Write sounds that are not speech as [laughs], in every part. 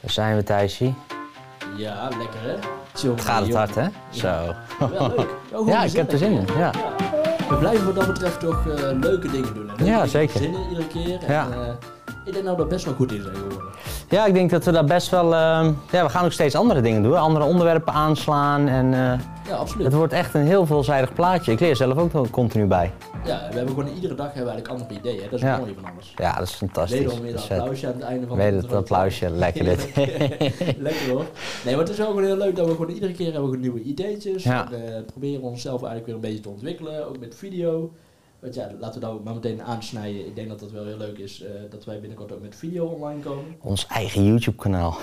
Daar zijn we, Thijsie. Ja, lekker hè? Chill, Het gaat het hard, hè? Zo. Wel leuk. [laughs] Ja, ik heb er zin in. Ja. We blijven wat dat betreft toch eh, leuke dingen doen. Hè? Ja, zeker. Zinnen iedere keer. En, Ja. eh, ik denk nou dat best wel goed in zijn geworden. ja, ik denk dat we daar best wel... ehm, ja, we gaan ook steeds andere dingen doen. Andere onderwerpen aanslaan. En eh, Ja, absoluut. het wordt echt een heel veelzijdig plaatje. Ik leer zelf ook continu bij. Ja, we hebben gewoon iedere dag hebben we eigenlijk andere ideeën. Hè? Dat is Ja. het mooie van alles. Ja, dat is fantastisch. Wederom weer Dat vet. applausje aan het einde van Weet de het applausje. Lekker dit. [laughs] Lekker hoor. Nee, maar het is ook gewoon heel leuk dat we gewoon iedere keer hebben we nieuwe ideetjes. Ja. En, eh, proberen onszelf eigenlijk weer een beetje te ontwikkelen, ook met video. Want ja, laten we dat ook maar meteen aansnijden. Ik denk dat dat wel heel leuk is eh, dat wij binnenkort ook met video online komen. Ons eigen YouTube-kanaal.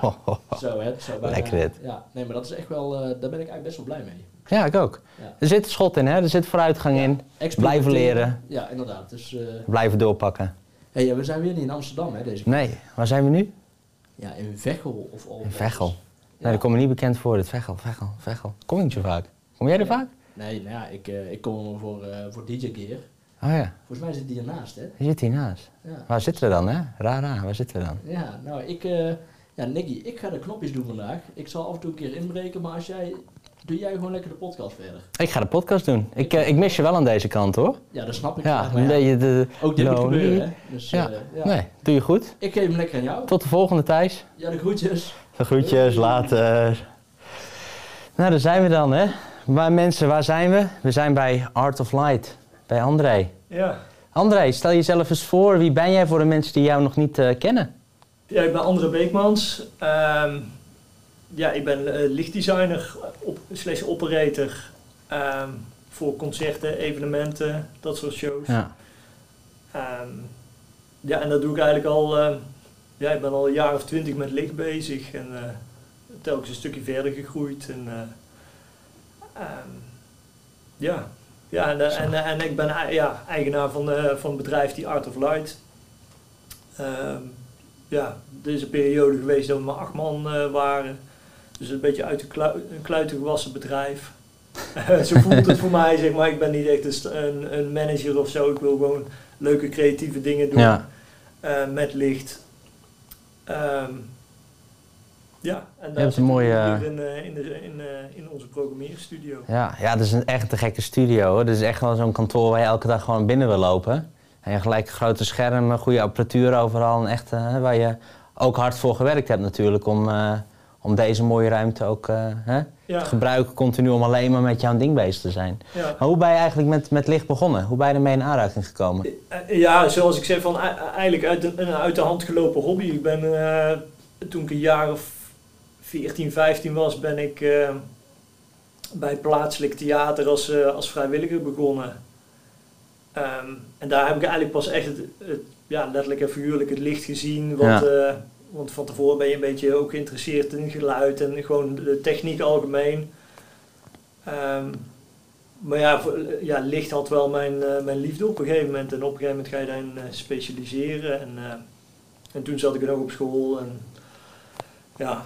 Ja. Zo hè. Zo bijna- Lekker dit. Ja, nee, maar dat is echt wel, eh, daar ben ik eigenlijk best wel blij mee. Ja, ik ook. Ja. Er zit schot in, hè? Er zit vooruitgang in. Blijven leren. Ja, inderdaad. Dus, eh Blijven doorpakken. hey, ja, we zijn weer niet in Amsterdam hè, deze keer. Nee, waar zijn we nu? Ja, in Veghel of al. In Veghel. Nee, dat komt me niet bekend voor. Het Veghel, Veghel, Veghel. Kom ik niet zo vaak. Kom jij er vaak? Nee, nou ja, ik, eh, ik kom voor, eh, voor DJ Gear. Oh ja, Volgens mij zit die ernaast, hè? je zit hiernaast. Ja. Waar zitten we dan, hè? Raar, raar. Waar zitten we dan? Ja, nou, ik, eh, ja, Nicky, ik ga de knopjes doen vandaag. Ik zal af en toe een keer inbreken, maar als jij, doe jij gewoon lekker de podcast verder. Ik ga de podcast doen. Ik, ik mis je wel aan deze kant, hoor. Ja, dat snap ik. Ja, graag, beetje de... ook dit moet gebeuren, hè? Dus, Ja. ja. Nee, doe je goed. Ik geef hem lekker aan jou. Tot de volgende, Thijs. Ja, de groetjes. De groetjes, later. Nou, daar zijn we dan, hè? Maar mensen, waar zijn we? We zijn bij Art of Light, bij André. Ja. André, stel jezelf eens voor. Wie ben jij voor de mensen die jou nog niet eh, kennen? ja, ik ben André Beekmans. Ehm, ja, ik ben eh, lichtdesigner, op, slash operator ehm, voor concerten, evenementen, dat soort shows. Ja. Ehm, ja, en dat doe ik eigenlijk al, ja, ik ben al een jaar of twintig met licht bezig en eh, telkens een stukje verder gegroeid. En, eh, ehm, ja, ja en, eh, en, eh, en ik ben ei- ja, eigenaar van, eh, van het bedrijf die Art of Light. Ehm, ja, er is een periode geweest dat we maar acht man eh, waren. Dus een beetje uit de klui een kluiten gewassen bedrijf. [laughs] Zo voelt het voor mij, zeg maar. Ik ben niet echt een, een, manager of zo. Ik wil gewoon leuke creatieve dingen doen Ja. eh, met licht. Ehm, ja, en daar hebt een mooie, hier in, eh, in, de, in, eh, in onze programmeerstudio. Ja, ja, dat is een, echt een gekke studio. Hoor. Dat is echt wel zo'n kantoor waar je elke dag gewoon binnen wil lopen. En je gelijk grote schermen, goede apparatuur overal. En echt eh, waar je ook hard voor gewerkt hebt natuurlijk om, eh, om deze mooie ruimte ook eh, hè, Ja, te gebruiken. Continu om alleen maar met jouw ding bezig te zijn. ja. Maar hoe ben je eigenlijk met, met licht begonnen? Hoe ben je ermee in aanraking gekomen? Eh, Ja, zoals ik zei, van, eigenlijk uit de, een uit de hand gelopen hobby. Ik ben, eh, toen ik een jaar of 14, 15 was, ben ik eh, bij plaatselijk theater als, eh, als vrijwilliger begonnen. Ehm, en daar heb ik eigenlijk pas echt het, het, ja, letterlijk en figuurlijk het licht gezien. Want, eh, want van tevoren ben je een beetje ook geïnteresseerd in geluid en gewoon de techniek algemeen. Ehm, maar ja, voor- ja, licht had wel mijn, mijn liefde op een gegeven moment. En op een gegeven moment ga je daarin specialiseren. En, en toen zat ik er nog op school. En, ja,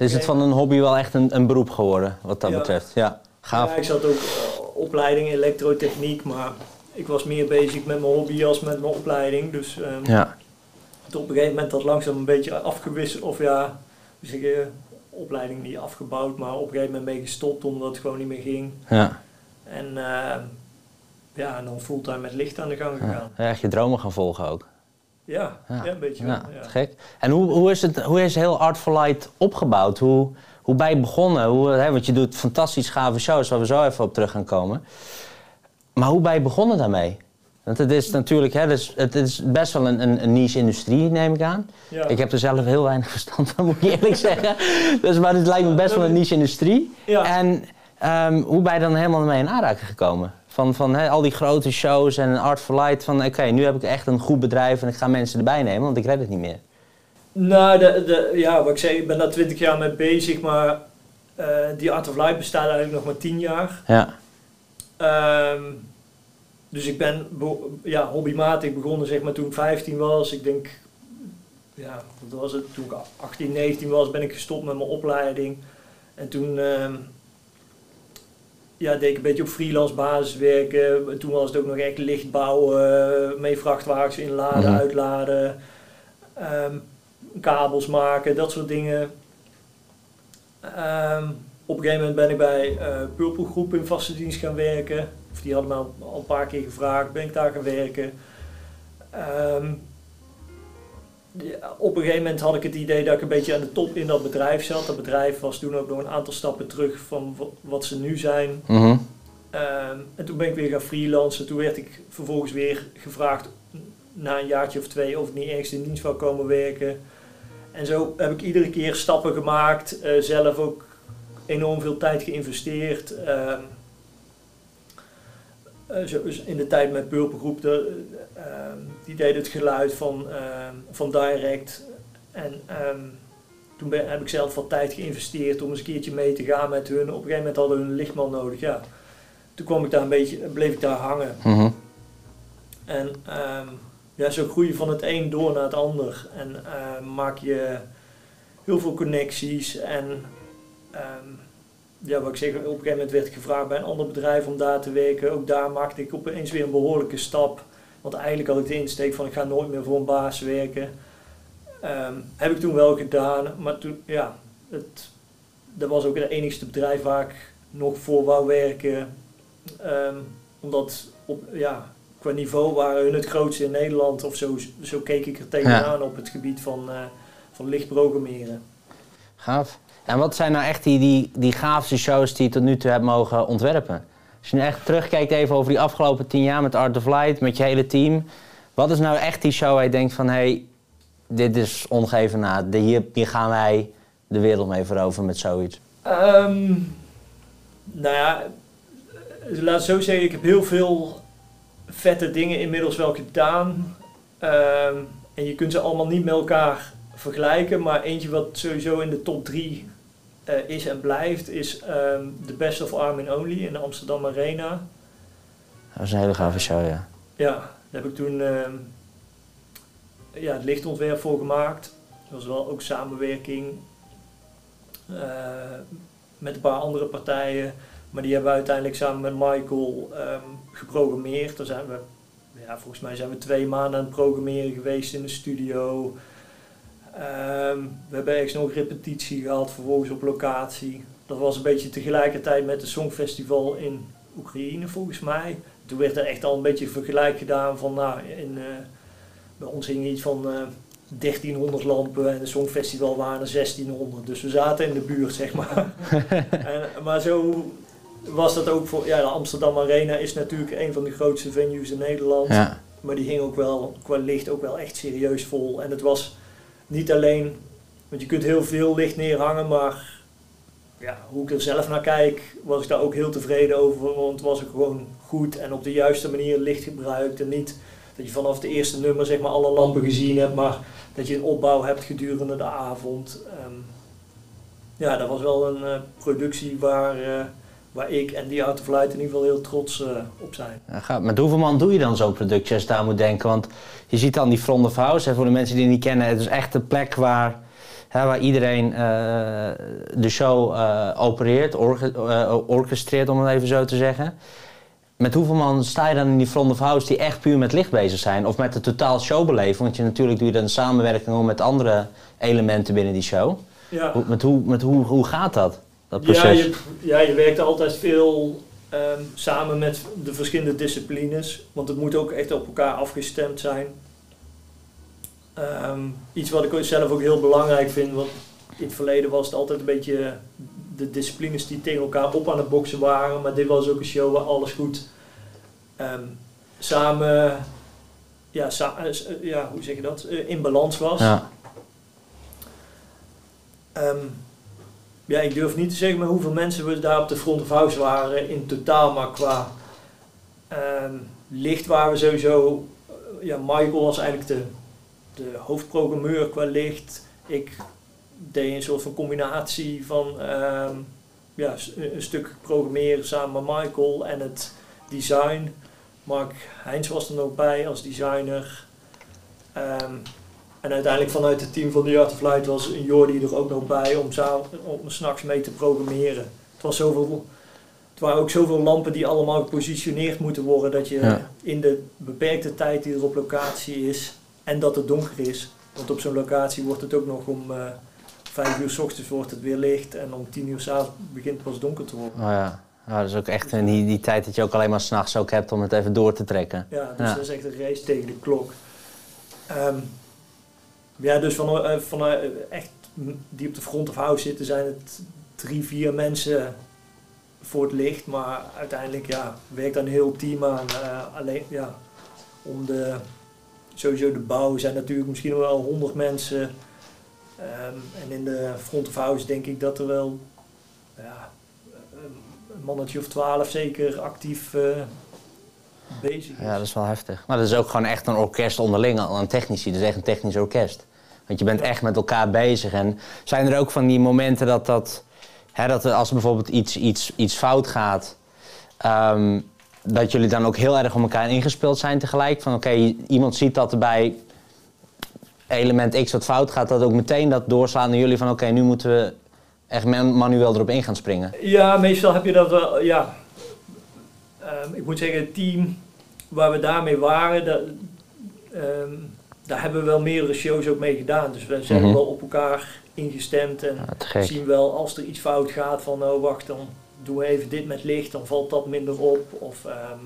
Is het van een hobby wel echt een, een beroep geworden, wat dat Ja. betreft? Ja, gaaf. Ja, ik zat ook eh, opleiding elektrotechniek, maar ik was meer bezig met mijn hobby als met mijn opleiding. Dus ehm, Ja, op een gegeven moment dat langzaam een beetje afgewisseld, of ja, zeg je, opleiding niet afgebouwd, maar op een gegeven moment mee gestopt omdat het gewoon niet meer ging. ja. En ehm, ja, en dan fulltime met licht aan de gang gegaan. Ja, echt je dromen gaan volgen ook. Ja, Ja. ja. een beetje Ja, wel. Ja. gek. En hoe, hoe, is het, hoe is heel Art for Light opgebouwd? Hoe, hoe ben je begonnen? Hoe, hè, want je doet fantastisch gave shows, waar we zo even op terug gaan komen. Maar hoe ben je begonnen daarmee? Want het is natuurlijk, hè, dus het is best wel een, een, een niche industrie, neem ik aan. Ja. Ik heb er zelf heel weinig [laughs] verstand van, moet ik eerlijk [laughs] zeggen. Dus, maar het lijkt me best wel een niche industrie. Ja. En ehm, hoe ben je dan helemaal mee in aanraking gekomen? Van, van hè, al die grote shows en Art for Light. Van oké, nu heb ik echt een goed bedrijf en ik ga mensen erbij nemen, want ik red het niet meer. Nou, de, de, ja, wat ik zei, ik ben daar twintig jaar mee bezig, maar eh, die Art of Life bestaat eigenlijk nog maar tien jaar. Ja, Ehm, dus ik ben be- ja, hobbymatig begonnen zeg maar toen ik 15 was. Ik denk, ja, wat was het? Toen ik 18, 19 was, ben ik gestopt met mijn opleiding. En toen ehm, ja, deed ik een beetje op freelance basis werken. Toen was het ook nog echt licht bouwen, mee vrachtwagens inladen, Mhm. uitladen. Ehm, kabels maken, dat soort dingen. Ehm, op een gegeven moment ben ik bij uh, Purple Groep in vaste dienst gaan werken. Of die hadden me al, al een paar keer gevraagd, ben ik daar gaan werken. Ehm, op een gegeven moment had ik het idee dat ik een beetje aan de top in dat bedrijf zat. Dat bedrijf was toen ook nog een aantal stappen terug van wat ze nu zijn. Mhm. Ehm, en toen ben ik weer gaan freelancen. Toen werd ik vervolgens weer gevraagd na een jaartje of twee of ik niet ergens in dienst wou komen werken. En zo heb ik iedere keer stappen gemaakt, uh, zelf ook enorm veel tijd geïnvesteerd. Uh, in de tijd met Purple Groep, de, ehm, die deed het geluid van, van Direct. En toen ben, heb ik zelf wat tijd geïnvesteerd om eens een keertje mee te gaan met hun. Op een gegeven moment hadden een lichtman nodig. Ja. Toen kwam ik daar een beetje, bleef ik daar hangen. Mhm. En ja, zo groei je van het een door naar het ander. En uh, maak je heel veel connecties. En um, ja, wat ik zeg, op een gegeven moment werd ik gevraagd bij een ander bedrijf om daar te werken. Ook daar maakte ik opeens weer een behoorlijke stap. Want eigenlijk had ik de insteek van ik ga nooit meer voor een baas werken. Um, heb ik toen wel gedaan, maar toen, ja, het, dat was ook het enigste bedrijf waar ik nog voor wou werken. Um, omdat op, ja, qua niveau waren hun het grootste in Nederland. Of zo, zo keek ik er tegenaan op het gebied van, uh, van lichtprogrammeren. Gaaf. En wat zijn nou echt die, die, die gaafste shows die je tot nu toe hebt mogen ontwerpen? Als je nu echt terugkijkt even over die afgelopen tien jaar met Art of Light, met je hele team. Wat is nou echt die show waar je denkt van, hé, hey, dit is ongeven na. Hier, hier gaan wij de wereld mee veroveren met zoiets? Um, nou ja, laat zo zeggen, ik heb heel veel vette dingen inmiddels wel gedaan. Ehm, en je kunt ze allemaal niet met elkaar vergelijken, maar eentje wat sowieso in de top 3 uh, is en blijft, is um, The Best of Armin Only in de Amsterdam Arena. Dat is een hele gave show, ja. Ja, daar heb ik toen uh, ja, het lichtontwerp voor gemaakt. Dat was wel ook samenwerking uh, met een paar andere partijen. Maar die hebben we uiteindelijk samen met Michael um, geprogrammeerd. Daar zijn we, ja, volgens mij zijn we twee maanden aan het programmeren geweest in de studio. Um, we hebben ergens nog repetitie gehad, vervolgens op locatie. Dat was een beetje tegelijkertijd met het Songfestival in Oekraïne volgens mij. Toen werd er echt al een beetje vergelijk gedaan van, nou, in, uh, bij ons hing iets van uh, eh, 1300 lampen en het Songfestival waren er 1600. Dus we zaten in de buurt, zeg maar. [laughs] en, maar zo was dat ook voor, ja, de Amsterdam Arena is natuurlijk een van de grootste venues in Nederland. Ja. Maar die hing ook wel, qua licht ook wel echt serieus vol. En het was niet alleen, want je kunt heel veel licht neerhangen, maar ja, hoe ik er zelf naar kijk, was ik daar ook heel tevreden over. Want was ik gewoon goed en op de juiste manier licht gebruikt. En niet dat je vanaf de eerste nummer zeg maar alle lampen gezien hebt, maar dat je een opbouw hebt gedurende de avond. Um, ja, dat was wel een uh, productie waar... Uh, waar ik en die Out of Light in ieder geval heel trots uh, op zijn. Ja. Met hoeveel man doe je dan zo'n productie als je daar moet denken? Want je ziet dan die Front of House, hè, voor de mensen die het niet kennen, het is echt een plek waar, hè, waar iedereen uh, de show uh, opereert, orge, orchestreert om het even zo te zeggen. Met hoeveel man sta je dan in die Front of House die echt puur met licht bezig zijn? Of met de totaal showbeleving? Want je, natuurlijk doe je dan samenwerking met andere elementen binnen die show. Ja. Met, hoe, met hoe, hoe gaat dat? Dat ja, je, ja, je werkt altijd veel um, samen met de verschillende disciplines, want het moet ook echt op elkaar afgestemd zijn. Um, iets wat ik zelf ook heel belangrijk vind, want in het verleden was het altijd een beetje de disciplines die tegen elkaar op aan het boksen waren, maar dit was ook een show waar alles goed um, samen, ja, sa ja, hoe zeg je dat, in balans was. Ja. Um, ja, ik durf niet te zeggen hoeveel mensen we daar op de front of house waren in totaal, maar qua um, licht waren we sowieso. Ja, Michael was eigenlijk de, de hoofdprogrammeur qua licht. Ik deed een soort van combinatie van um, ja, een stuk programmeren samen met Michael en het design. Mark Heins was er ook bij als designer. Um, en uiteindelijk vanuit het team van The Art of Light was Jordi er ook nog bij om, om s'nachts mee te programmeren. Het, was zoveel, het waren ook zoveel lampen die allemaal gepositioneerd moeten worden dat je in de beperkte tijd die er op locatie is en dat het donker is, Want op zo'n locatie wordt het ook nog om eh, vijf uur s ochtends wordt het weer licht en om tien uur s avonds begint het pas donker te worden. Oh ja. Nou, dat is ook echt een, die, die tijd dat je ook alleen maar s'nachts ook hebt om het even door te trekken. Ja, dus Ja. dat is echt een race tegen de klok. Ehm, ja, dus van, eh, van eh, echt die op de front of house zitten, zijn het drie, vier mensen voor het licht. Maar uiteindelijk ja, werkt daar een heel team aan. eh, alleen ja, om de, sowieso de bouw zijn natuurlijk misschien wel honderd mensen. Ehm, en in de front of house denk ik dat er wel ja, een mannetje of twaalf zeker actief bezig is. Ja, dat is wel heftig. Maar dat is ook gewoon echt een orkest onderling, al een technici. Dat is echt een technisch orkest. Want je bent echt met elkaar bezig. En zijn er ook van die momenten dat dat... Hè, dat als bijvoorbeeld iets, iets, iets fout gaat... ehm, dat jullie dan ook heel erg om elkaar ingespeeld zijn tegelijk? Van oké, iemand ziet dat er bij element X wat fout gaat... dat ook meteen dat doorslaan naar jullie van... oké, nu moeten we echt man- manueel erop in gaan springen. Ja, meestal heb je dat wel, ja. Ehm, ik moet zeggen, het team waar we daarmee waren, dat, ehm, daar hebben we wel meerdere shows ook mee gedaan. Dus we zijn Mhm. wel op elkaar ingestemd en Ja, zien wel als er iets fout gaat van, oh wacht, dan doen we even dit met licht, dan valt dat minder op. Of, ehm,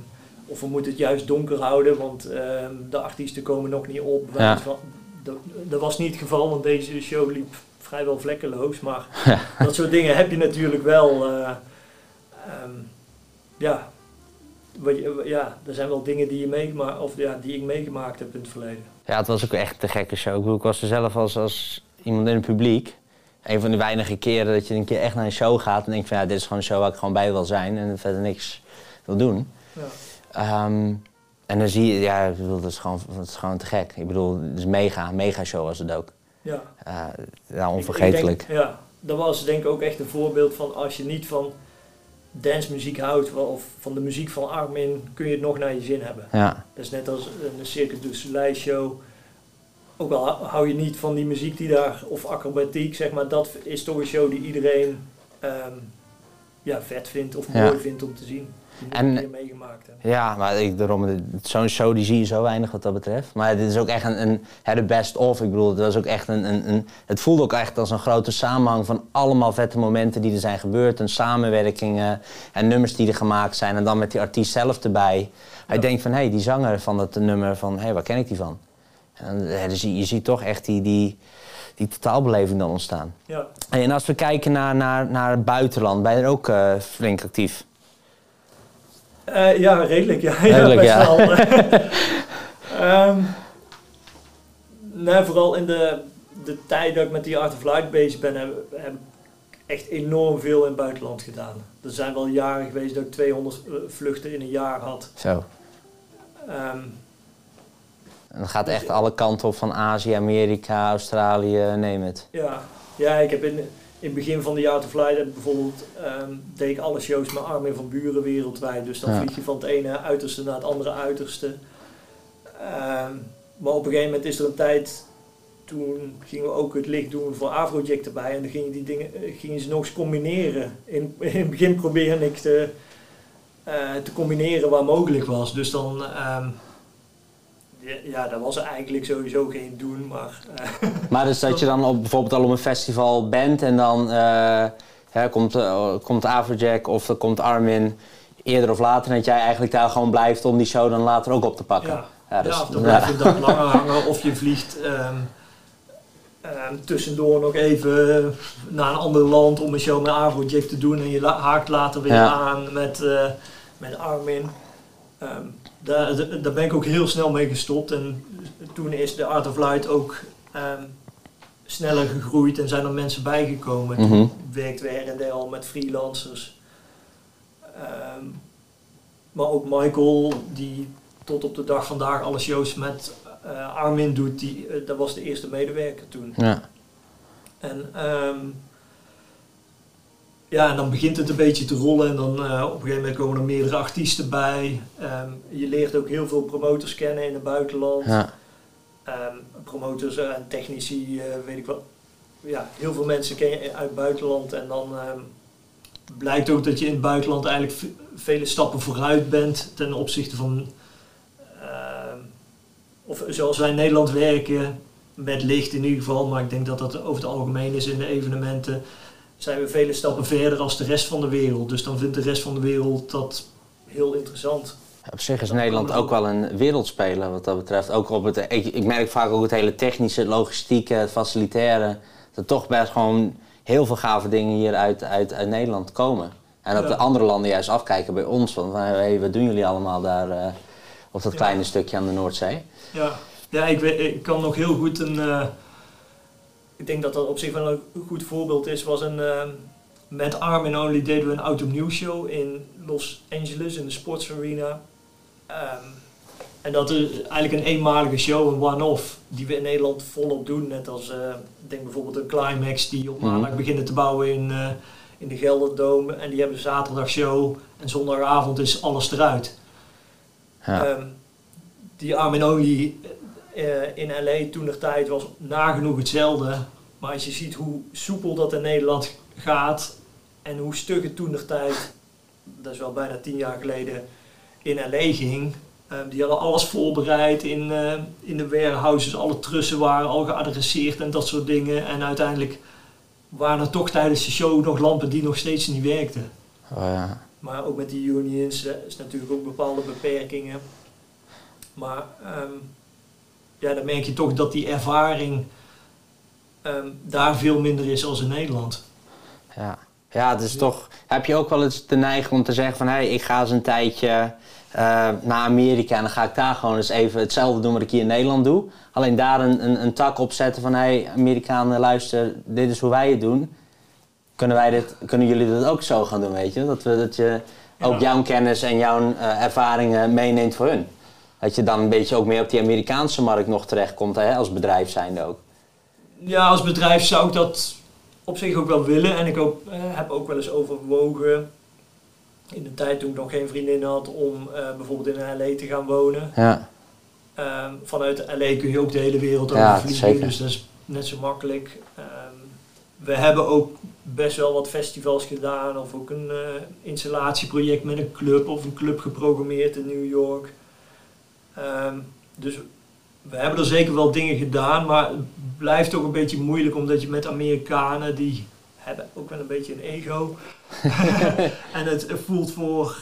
of we moeten het juist donker houden, want ehm, de artiesten komen nog niet op. Ja. van- Dat, dat was niet het geval, want deze show liep vrijwel vlekkeloos. Maar [laughs] dat soort dingen heb je natuurlijk wel. eh, ehm, ja, wat je, ja, er zijn wel dingen die, je meegemaakt, of, ja, die ik meegemaakt heb in het verleden. Ja, het was ook echt een te gekke show. Ik, bedoel, ik was er zelf als, als iemand in het publiek. Een van de weinige keren dat je een keer echt naar een show gaat en denkt van ja, dit is gewoon een show waar ik gewoon bij wil zijn en verder niks wil doen. Ja. Ehm, en dan zie je, ja, ik bedoel, dat is gewoon, dat is gewoon te gek. Ik bedoel, het is mega, mega show was het ook. Ja. Eh, ja, Ik- onvergetelijk. Ik denk, ja, dat was denk ik ook echt een voorbeeld van als je niet van dancemuziek houdt wel- of van de muziek van Armin, kun je het nog naar je zin hebben. Ja, Dat is net als een Cirque du Soleil show. Ook al hou- je niet van die muziek die daar, of acrobatiek, zeg maar, dat is toch een show die iedereen ehm, ja, vet vindt of Ja. mooi vindt om te zien. En- meegemaakt hebben. ja maar ik, daarom, zo'n show die zie je zo weinig wat dat betreft. Maar dit is ook echt een, een hè, de best of. Ik bedoel, het was ook echt een, een, een, het voelde ook echt als een grote samenhang van allemaal vette momenten die er zijn gebeurd. En samenwerkingen en nummers die er gemaakt zijn. En dan met die artiest zelf erbij. Hij Ja. denkt van, hé, hey, die zanger van dat nummer, van, hé, hey, waar ken ik die van? En hè, dus je, je ziet toch echt die, die, die totaalbeleving dan ontstaan. Ja. En als we kijken naar, naar, naar het buitenland, ben je er ook eh, flink actief? Eh, ja, redelijk. Ja, [laughs] Redelijk, ja, best ja. wel. [laughs] [laughs] Ehm, nee, vooral in de, de tijd dat ik met die Art of Light bezig ben, heb, heb ik echt enorm veel in het buitenland gedaan. Er zijn wel jaren geweest dat ik 200 eh, vluchten in een jaar had. Zo. Ehm, En dan gaat echt alle kanten op van Azië, Amerika, Australië, neem het. ja. ja, ik heb in, in het begin van de Art of ik bijvoorbeeld ehm, deed ik alle shows met Armin van Buren wereldwijd. Dus dan Ja. vlieg je van het ene uiterste naar het andere uiterste. Ehm, maar op een gegeven moment is er een tijd, toen gingen we ook het licht doen voor Afrojack erbij. En dan gingen, die dingen, eh, gingen ze nog eens combineren. In, in het begin probeerde ik te, eh, te combineren waar mogelijk was. Dus dan, ehm, ja, dat was eigenlijk sowieso geen doen, maar... eh, Maar dus dat je dan op, bijvoorbeeld al op een festival bent en dan eh, hè, komt, eh, komt of er komt Armin eerder of later. En dat jij eigenlijk daar gewoon blijft om die show dan later ook op te pakken. Ja, Ja, ja, dus- of dan blijf je [laughs] langer hangen of je vliegt ehm, ehm, tussendoor nog even naar een ander land om een show met Afrojack te doen en je haakt later weer aan met, met Armin. Ehm, daar, ben ik ook heel snel mee gestopt en toen is de Art of Light ook ehm, sneller gegroeid en zijn er mensen bijgekomen. Mhm. Toen werkten we her en al met freelancers. Ehm, maar ook Michael, die tot op de dag vandaag alle shows met eh, Armin doet, die, eh, dat was de eerste medewerker toen. Ja. En ehm, ja, en dan begint het een beetje te rollen en dan eh, op een gegeven moment komen er meerdere artiesten bij. Ehm, je leert ook heel veel promotors kennen in het buitenland. Ja. Ehm, promotors en technici, eh, weet ik wel. Ja, heel veel mensen ken je uit het buitenland en dan ehm, blijkt ook dat je in het buitenland eigenlijk vele stappen vooruit bent ten opzichte van, of zoals wij in Nederland werken, met licht in ieder geval, maar ik denk dat dat over het algemeen is in de evenementen, zijn we vele stappen verder als de rest van de wereld. Dus dan vindt de rest van de wereld dat heel interessant. Op zich is Nederland ook wel een wereldspeler wat dat betreft. Ook op het, ik, ik merk vaak ook het hele technische, logistieke, het facilitaire. Dat toch best gewoon heel veel gave dingen hier uit, uit, uit Nederland komen. En dat Ja. de andere landen juist afkijken bij ons. Van, hey, wat doen jullie allemaal daar eh, op dat Ja. kleine stukje aan de Noordzee? Ja, ja ik, weet, ik kan nog heel goed een. eh, ik denk dat dat op zich wel een goed voorbeeld is. Was een, eh, met Armin Only deden we een auto news show in Los Angeles in de Sports Arena. Ehm, en dat is eigenlijk een eenmalige show, een one-off, die we in Nederland volop doen. Net als, eh, ik denk bijvoorbeeld een Climax die op maandag Mhm. beginnen te bouwen in, eh, in de Gelderdome. En die hebben zaterdag show en zondagavond is alles eruit. Ja. Ehm, die Armin Only eh, in LA toen de tijd was nagenoeg hetzelfde. Maar als je ziet hoe soepel dat in Nederland gaat en hoe stug het toen de tijd, dat is wel bijna tien jaar geleden, in LA ging. Ehm, die hadden alles voorbereid in, eh, in de warehouses, alle trussen waren al geadresseerd en dat soort dingen. En uiteindelijk waren er toch tijdens de show nog lampen die nog steeds niet werkten. Oh, ja. Maar ook met die unions eh, is natuurlijk ook bepaalde beperkingen. Maar ehm, ja, dan merk je toch dat die ervaring ehm, daar veel minder is als in Nederland. Ja. ja, het is toch. Heb je ook wel eens de neiging om te zeggen van hé, hey, ik ga eens een tijdje eh, naar Amerika en dan ga ik daar gewoon eens even hetzelfde doen wat ik hier in Nederland doe. Alleen daar een, een, een tak op zetten van hé, hey, Amerikanen, luister, dit is hoe wij het doen. Kunnen, wij dit, kunnen jullie dat ook zo gaan doen, weet je? Dat, we, dat je ook Ja. jouw kennis en jouw eh, ervaringen meeneemt voor hun. Dat je dan een beetje ook meer op die Amerikaanse markt nog terechtkomt, hè, als bedrijf zijnde ook. Ja, als bedrijf zou ik dat op zich ook wel willen. En ik ook, eh, heb ook wel eens overwogen, in de tijd toen ik nog geen vriendin had, om eh, bijvoorbeeld in LA te gaan wonen. Ja, Ehm, vanuit LA kun je ook de hele wereld Ja, overvliegen, zeker. dus dat is net zo makkelijk. Ehm, we hebben ook best wel wat festivals gedaan, of ook een eh, installatieproject met een club, of een club geprogrammeerd in New York. Ehm, dus we hebben er zeker wel dingen gedaan, maar het blijft ook een beetje moeilijk, omdat je met Amerikanen, die hebben ook wel een beetje een ego. [laughs] [laughs] en het voelt voor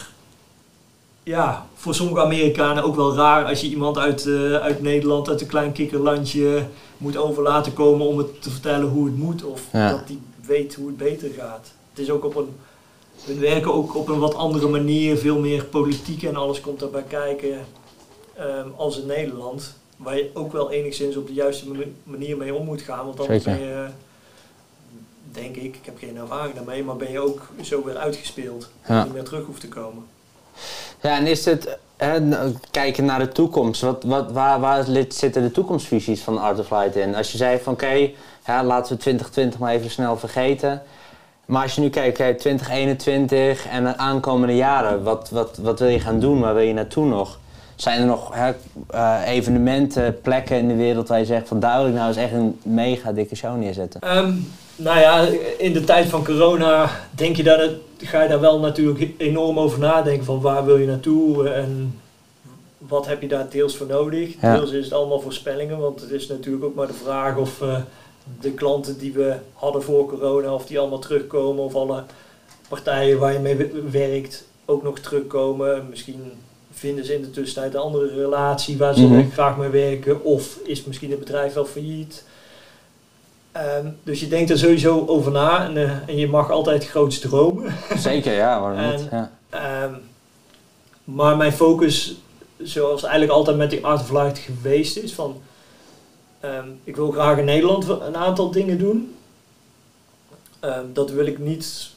ja, voor sommige Amerikanen ook wel raar als je iemand uit, eh, uit Nederland, uit een klein kikkerlandje, moet over laten komen om het te vertellen hoe het moet of Ja. dat die weet hoe het beter gaat. Het is ook op een, we werken ook op een wat andere manier, veel meer politiek en alles komt daarbij kijken ehm, als in Nederland. Waar je ook wel enigszins op de juiste mani- manier mee om moet gaan, want anders Zeker. ben je, denk ik, ik heb geen ervaring daarmee, maar ben je ook zo weer uitgespeeld. Ja. je niet meer terug hoeft te komen. Ja, en is het, hè, nou, kijken naar de toekomst, wat, wat, waar, waar zitten de toekomstvisies van Art of Light in? Als je zei van oké, ja, laten we 2020 maar even snel vergeten. Maar als je nu kijkt, oké, 2021 en de aankomende jaren, wat, wat, wat wil je gaan doen? Waar wil je naartoe nog? Zijn er nog hè, eh, evenementen, plekken in de wereld waar je zegt van daar wil ik nou eens echt een mega dikke show neerzetten? Ehm, nou ja, in de tijd van corona denk je daar, ga je daar wel natuurlijk enorm over nadenken van waar wil je naartoe en wat heb je daar deels voor nodig. Ja. Deels is het allemaal voorspellingen, want het is natuurlijk ook maar de vraag of eh, de klanten die we hadden voor corona, of die allemaal terugkomen of alle partijen waar je mee werkt ook nog terugkomen. Misschien vinden ze in de tussentijd een andere relatie waar ze Mhm. graag mee werken of is misschien het bedrijf wel failliet. Ehm, dus je denkt er sowieso over na en, eh, en je mag altijd groots dromen. Zeker, ja, waarom niet? En- Ja. Ehm, maar mijn focus, zoals eigenlijk altijd met die Art of Light geweest is, van ehm, ik wil graag in Nederland een aantal dingen doen. Dat wil ik niet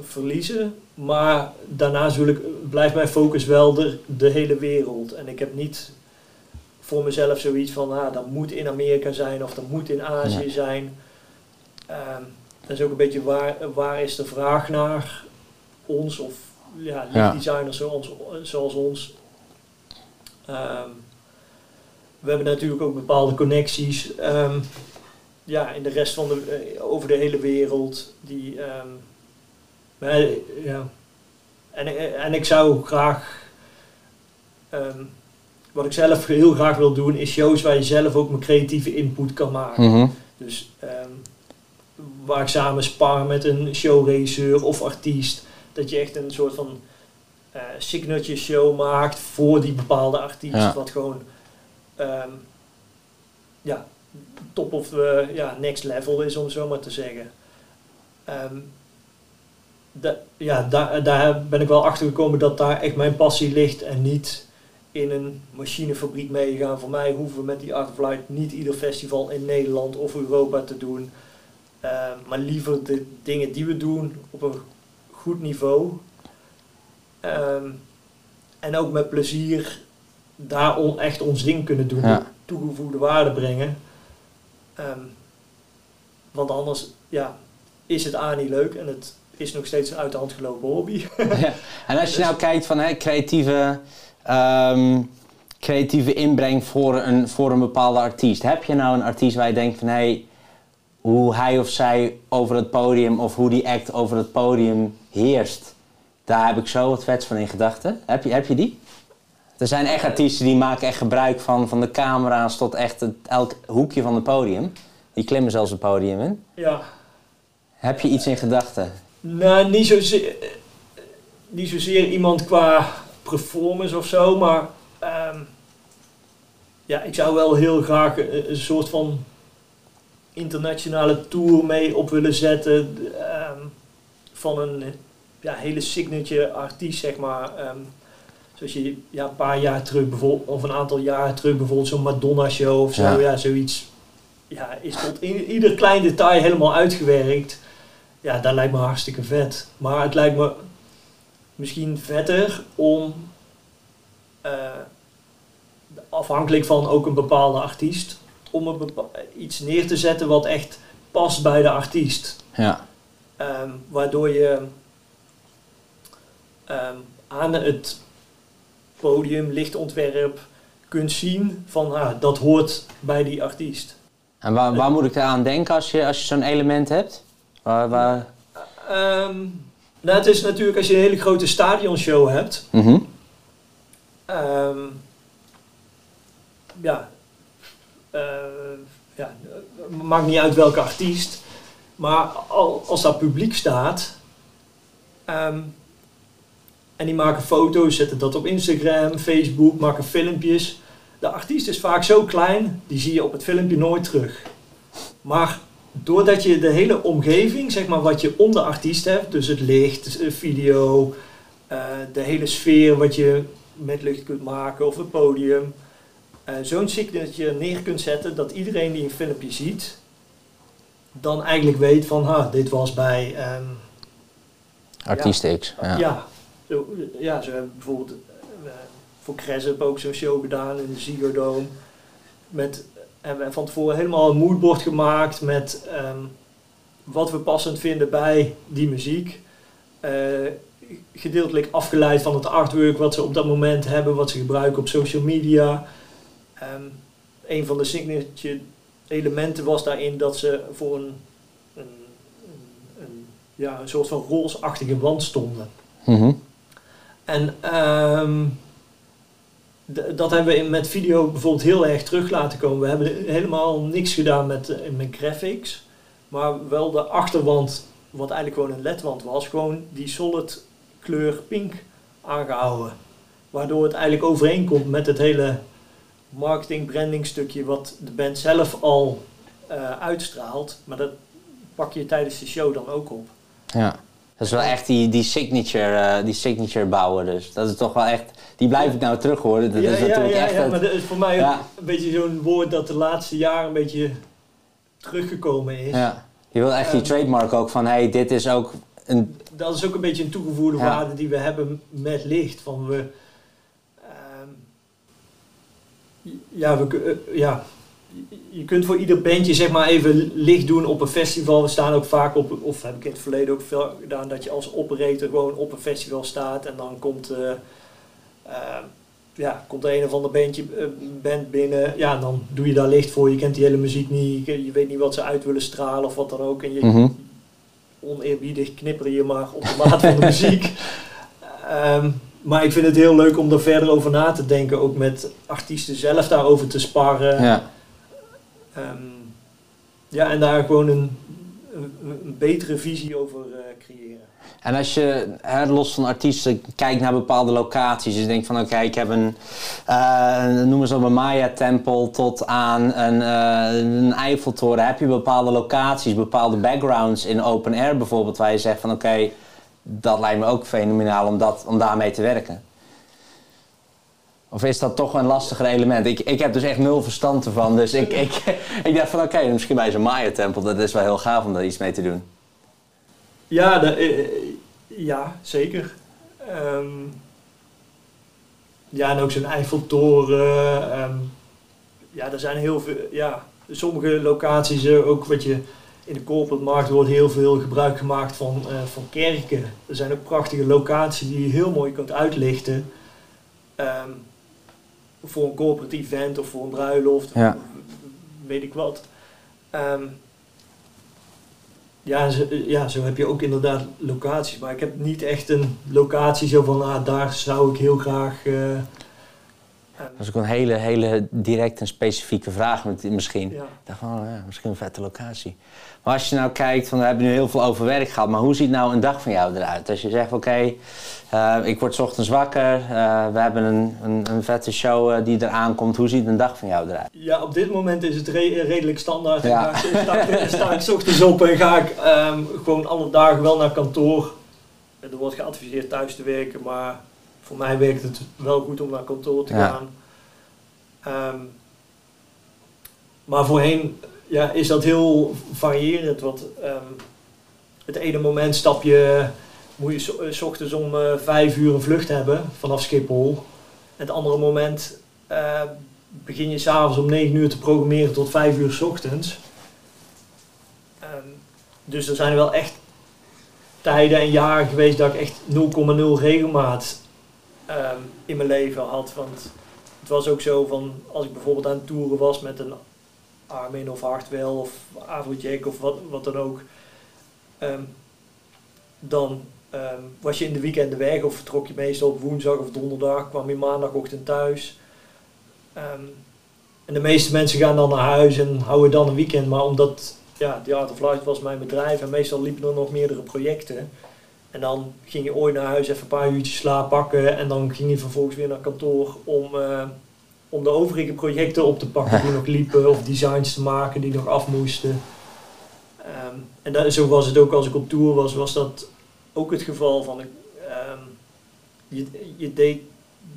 verliezen, maar daarnaast wil ik, blijft mijn focus wel de, de hele wereld. En ik heb niet voor mezelf zoiets van, ah, dat moet in Amerika zijn of dat moet in Azië zijn. Ehm, dat is ook een beetje waar, waar is de vraag naar ons of ja, Ja. lichtdesigners zoals, zoals ons. Ehm, we hebben natuurlijk ook bepaalde connecties ehm, ja, in de rest van de, eh, over de hele wereld. Die, maar, ja. en, en ik zou graag ehm, wat ik zelf heel graag wil doen, is shows waar je zelf ook mijn creatieve input kan maken. Mhm. Dus ehm, waar ik samen spar met een showregisseur of artiest. Dat je echt een soort van eh, signature show maakt voor die bepaalde artiest. Ja. Wat gewoon ehm, ja, top of eh, ja, next level is, om het zo maar te zeggen. Da- ja, daar, daar ben ik wel achter gekomen dat daar echt mijn passie ligt en niet in een machinefabriek meegaan. Voor mij hoeven we met die Art of Light niet ieder festival in Nederland of Europa te doen. Eh, maar liever de dingen die we doen op een goed niveau. Ehm, en ook met plezier daar on- echt ons ding kunnen doen. Ja. Toegevoegde waarde brengen. Ehm, want anders ja, is het A niet leuk en het is nog steeds een uit de hand gelopen hobby. [laughs] Ja. En als je nou kijkt van hè, creatieve, ehm, creatieve inbreng voor een, voor een bepaalde artiest. Heb je nou een artiest waar je denkt van hé, hey, hoe hij of zij over het podium of hoe die act over het podium heerst. Daar heb ik zo wat vets van in gedachten. Heb je, heb je die? Er zijn echt artiesten die maken echt gebruik van, van de camera's tot echt het, elk hoekje van het podium. Die klimmen zelfs het podium in. ja, Heb je iets in gedachten? Nou, niet zozeer, niet zozeer iemand qua performance of zo, maar ehm, ja, ik zou wel heel graag een, een soort van internationale tour mee op willen zetten ehm, van een ja, hele signature artiest, zeg maar. ehm, zoals je ja, een paar jaar terug, bijvoorbeeld, of een aantal jaren terug, bijvoorbeeld zo'n Madonna-show of zo, Ja. ja. zoiets. Ja, is tot in ieder klein detail helemaal uitgewerkt. Ja, dat lijkt me hartstikke vet. Maar het lijkt me misschien vetter om, eh, afhankelijk van ook een bepaalde artiest, om een bepa- iets neer te zetten wat echt past bij de artiest. Ja. Ehm, waardoor je ehm, aan het podium, lichtontwerp kunt zien van ah, dat hoort bij die artiest. En waar, waar moet ik aan denken als je, als je zo'n element hebt? Waar, waar... Ehm, nou, het is natuurlijk als je een hele grote stadionshow hebt. Ehm, ja, eh, ja, maakt niet uit welke artiest. Maar al, als daar publiek staat. ehm, en die maken foto's, zetten dat op Instagram, Facebook, maken filmpjes. De artiest is vaak zo klein, die zie je op het filmpje nooit terug. Maar doordat je de hele omgeving, zeg maar wat je om de artiest hebt, dus het licht, de video, eh, de hele sfeer wat je met licht kunt maken of het podium, eh, zo'n signature neer kunt zetten dat iedereen die een filmpje ziet, dan eigenlijk weet van, ha, dit was bij, ehm, Artiest X. Ja. ja. zo, ja, ze hebben bijvoorbeeld eh, voor Cresp ook zo'n show gedaan in de Ziggo Dome. Met, hebben we van tevoren helemaal een moodboard gemaakt met ehm, wat we passend vinden bij die muziek. Eh, gedeeltelijk afgeleid van het artwork wat ze op dat moment hebben, wat ze gebruiken op social media. Ehm, een van de signature elementen was daarin dat ze voor een, een, een, een, ja, een soort van roosachtige wand stonden. Mhm. En ehm, dat hebben we met video bijvoorbeeld heel erg terug laten komen. We hebben helemaal niks gedaan met, eh, met graphics. Maar wel de achterwand, wat eigenlijk gewoon een ledwand was, gewoon die solid kleur pink aangehouden. Waardoor het eigenlijk overeenkomt met het hele marketing branding stukje wat de band zelf al eh, uitstraalt. Maar dat pak je tijdens de show dan ook op. ja. Dat is wel echt die, die, signature, eh, die signature bouwen dus. Dat is toch wel echt... Die blijf ik nou terug horen. Dat ja, is ja, natuurlijk ja, echt... ja, het- maar dat is voor mij een beetje zo'n woord dat de laatste jaren een beetje teruggekomen is. ja. Je wil echt die Ehm, trademark ook van... hey, dit is ook een... Dat is ook een beetje een toegevoegde waarde die we hebben met licht. Van we, ehm, ja, we, eh, ja, je kunt voor ieder bandje zeg maar even licht doen op een festival. We staan ook vaak op, of heb ik in het verleden ook veel gedaan, dat je als operator gewoon op een festival staat en dan komt, eh, ja, komt er een of ander bandje, eh, band binnen. Ja, dan doe je daar licht voor. Je kent die hele muziek niet, je, je weet niet wat ze uit willen stralen of wat dan ook. En je, Mhm. oneerbiedig knipper je maar op de maat van de [laughs] muziek. Ehm, maar ik vind het heel leuk om er verder over na te denken. Ook met artiesten zelf daarover te sparren. Ja. Ehm, ja, en daar gewoon een, een, betere visie over eh, creëren. En als je hè, los van artiesten kijkt naar bepaalde locaties, dus je denkt van oké, ik heb een, uh, noem eens op een Maya-tempel tot aan een, uh, een Eiffeltoren. Heb je bepaalde locaties, bepaalde backgrounds in open air bijvoorbeeld, waar je zegt van oké, dat lijkt me ook fenomenaal om, dat, om daarmee te werken? Of is dat toch een lastiger element? Ik, ik heb dus echt nul verstand ervan. Dus ik, ik, [laughs] ik dacht van oké, misschien bij zo'n Maya-tempel, dat is wel heel gaaf om daar iets mee te doen. Ja, de, uh, ja zeker. Um, ja, en ook zo'n Eiffeltoren. Um, ja, er zijn heel veel. Ja, sommige locaties, ook wat je in de corporate markt wordt heel veel gebruik gemaakt van, van kerken. Er zijn ook prachtige locaties die je heel mooi kunt uitlichten. Um, voor een corporate event of voor een bruiloft, ja. weet ik wat. Um, ja, zo, ja, zo heb je ook inderdaad locaties. Maar ik heb niet echt een locatie zo van, ah, daar zou ik heel graag... Uh, dat is ook een hele, hele direct en specifieke vraag misschien. Ja. Ik dacht van, oh, ja, misschien een vette locatie. Maar als je nou kijkt, van, we hebben nu heel veel over werk gehad, maar hoe ziet nou een dag van jou eruit? Als je zegt, oké, okay, uh, ik word 's ochtends wakker, uh, we hebben een, een, een vette show uh, die eraan komt. Hoe ziet een dag van jou eruit? Ja, op dit moment is het re redelijk standaard. Ja. Sta, ik 's ochtends op en ga ik um, gewoon alle dagen wel naar kantoor. Er wordt geadviseerd thuis te werken, maar voor mij werkt het wel goed om naar kantoor te Ja. gaan. Um, maar voorheen ja, is dat heel variërend. Want um, het ene moment stap je, moet je so- s ochtends om uh, vijf uur een vlucht hebben vanaf Schiphol. Het andere moment uh, begin je s'avonds om negen uur te programmeren tot vijf uur s ochtends. Um, dus er zijn wel echt tijden en jaren geweest dat ik echt 0,0 regelmaat um, in mijn leven had. Want het was ook zo van, als ik bijvoorbeeld aan het toeren was met een Armin of Hartwell of Afrojack of wat, wat dan ook. Um, dan um, was je in de weekenden weg of vertrok je meestal op woensdag of donderdag, kwam je maandagochtend thuis. En de meeste mensen gaan dan naar huis en houden dan een weekend, maar omdat ja, The Art of Life was mijn bedrijf en meestal liepen er nog meerdere projecten. En dan ging je ooit naar huis, even een paar uurtjes slaap pakken en dan ging je vervolgens weer naar kantoor om, uh, om de overige projecten op te pakken die nog liepen of designs te maken die nog af moesten. Um, en dat, zo was het ook als ik op tour was, was dat ook het geval van um, je, je deed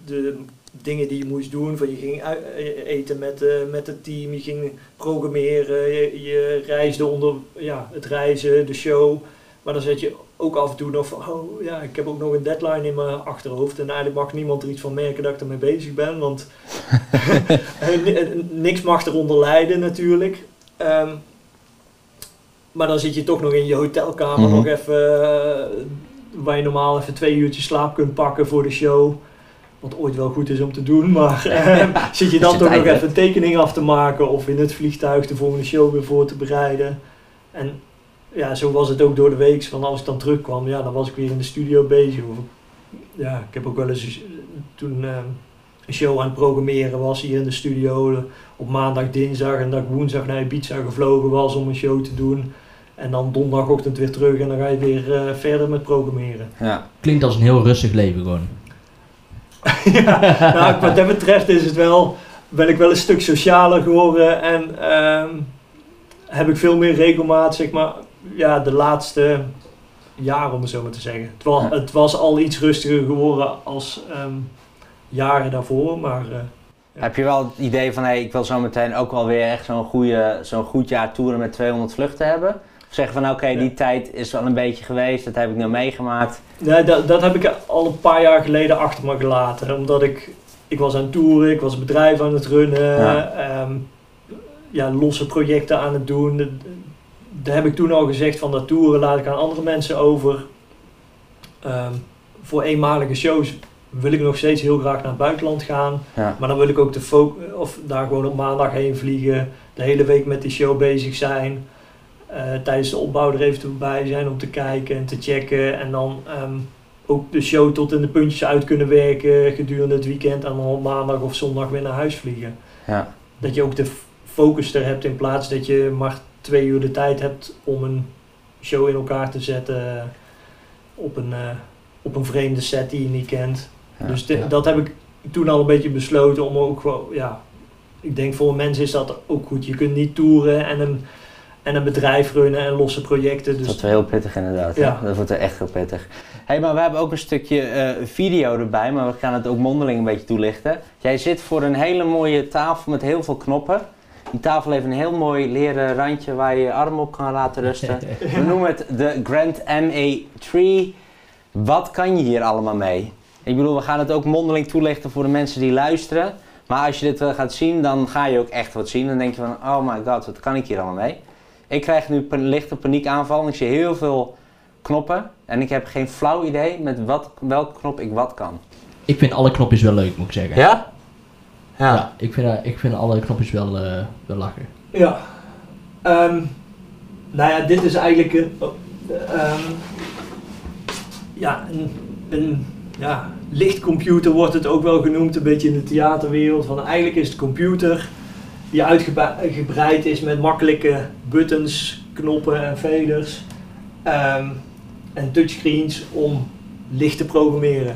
de dingen die je moest doen, van je ging uit, eten met, uh, met het team, je ging programmeren, je, je reisde onder ja, het reizen, de show. Maar dan zet je ook af en toe nog van, oh ja, ik heb ook nog een deadline in mijn achterhoofd. En eigenlijk mag niemand er iets van merken dat ik ermee bezig ben, want [laughs] niks mag eronder lijden natuurlijk. Um, maar dan zit je toch nog in je hotelkamer, mm -hmm. nog even, uh, waar je normaal even twee uurtjes slaap kunt pakken voor de show. Wat ooit wel goed is om te doen, maar uh, [laughs] zit je dan toch nog even een tekening af te maken of in het vliegtuig de volgende show weer voor te bereiden. En ja, zo was het ook door de week. Van als ik dan terugkwam, ja, dan was ik weer in de studio bezig. Of, ja, ik heb ook wel eens toen uh, een show aan het programmeren was hier in de studio. Op maandag, dinsdag en dat ik woensdag naar Ibiza gevlogen was om een show te doen. En dan donderdagochtend weer terug en dan ga je weer uh, verder met programmeren. Ja. Klinkt als een heel rustig leven gewoon. [laughs] ja, nou, wat dat betreft is het wel, ben ik wel een stuk socialer geworden en um, heb ik veel meer regelmaat, zeg maar, ja, de laatste jaren om het zo maar te zeggen. Het was, het was al iets rustiger geworden als um, jaren daarvoor, maar... Uh, ja. Heb je wel het idee van, hey, ik wil zo meteen ook wel weer echt zo'n zo'n goed jaar toeren met 200 vluchten hebben? Of zeggen van, oké, okay, die tijd is wel een beetje geweest, dat heb ik nu meegemaakt. Nee, dat, dat heb ik al een paar jaar geleden achter me gelaten. Omdat ik, ik was aan het toeren, ik was bedrijf aan het runnen, ja. Um, ja, losse projecten aan het doen. Daar heb ik toen al gezegd van dat toeren laat ik aan andere mensen over. Um, voor eenmalige shows wil ik nog steeds heel graag naar het buitenland gaan. Ja. Maar dan wil ik ook de of daar gewoon op maandag heen vliegen. De hele week met die show bezig zijn. Uh, tijdens de opbouw er even bij zijn om te kijken en te checken. En dan um, ook de show tot in de puntjes uit kunnen werken gedurende het weekend en dan op maandag of zondag weer naar huis vliegen. Ja. Dat je ook de focus er hebt in plaats dat je maar twee uur de tijd hebt om een show in elkaar te zetten op een, eh, op een vreemde set die je niet kent. Ja. dus Ja. dat heb ik toen al een beetje besloten om ook gewoon, ja, ik denk voor een mens is dat ook goed. Je kunt niet toeren en een, en een bedrijf runnen en losse projecten. Dat Dus wordt wel heel pittig inderdaad. hè? Ja. Dat wordt wel echt heel pittig. hey, maar we hebben ook een stukje eh, video erbij, maar we gaan het ook mondeling een beetje toelichten. Jij zit voor een hele mooie tafel met heel veel knoppen. Die tafel heeft een heel mooi leren randje waar je je arm op kan laten rusten. [laughs] We noemen het de Grand MA3. Wat kan je hier allemaal mee? Ik bedoel, we gaan het ook mondeling toelichten voor de mensen die luisteren. Maar als je dit wel gaat zien, dan ga je ook echt wat zien. Dan denk je van, oh my god, wat kan ik hier allemaal mee? Ik krijg nu een lichte paniekaanval ik zie heel veel knoppen. En ik heb geen flauw idee met wat, welke knop ik wat kan. Ik vind alle knopjes wel leuk, moet ik zeggen. Ja? Ja, ik, vind, ik vind alle knopjes wel, eh, wel lachen. Ja. Ehm, nou ja, dit is eigenlijk een, ehm, ja, een, een ja, lichtcomputer wordt het ook wel genoemd, een beetje in de theaterwereld. Van eigenlijk is het computer die uitgebreid is met makkelijke buttons, knoppen en veders. ehm, en touchscreens om licht te programmeren.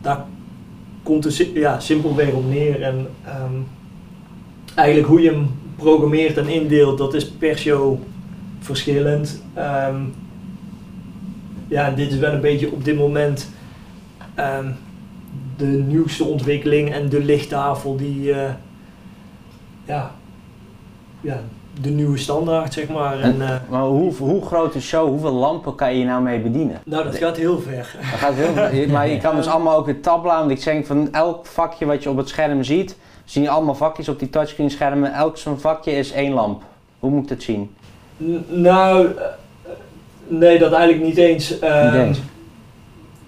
Daar komt si- ja, simpelweg op neer. En ehm, eigenlijk hoe je hem programmeert en indeelt, dat is per show verschillend. Ehm, ja, en dit is wel een beetje op dit moment ehm, de nieuwste ontwikkeling en de lichttafel die, eh, ja, ja, de nieuwe standaard zeg maar. En, eh, Maar hoe, hoe groot is show, hoeveel lampen kan je nou mee bedienen? nou, dat gaat heel ver. Dat gaat heel, maar je kan dus allemaal ook weer tabla, want ik zeg van elk vakje wat je op het scherm ziet, zie je allemaal vakjes op die touchscreen schermen. Elk zo'n vakje is één lamp. Hoe moet ik dat zien? N- nou, eh, nee, dat eigenlijk niet eens. Ehm, Niet eens.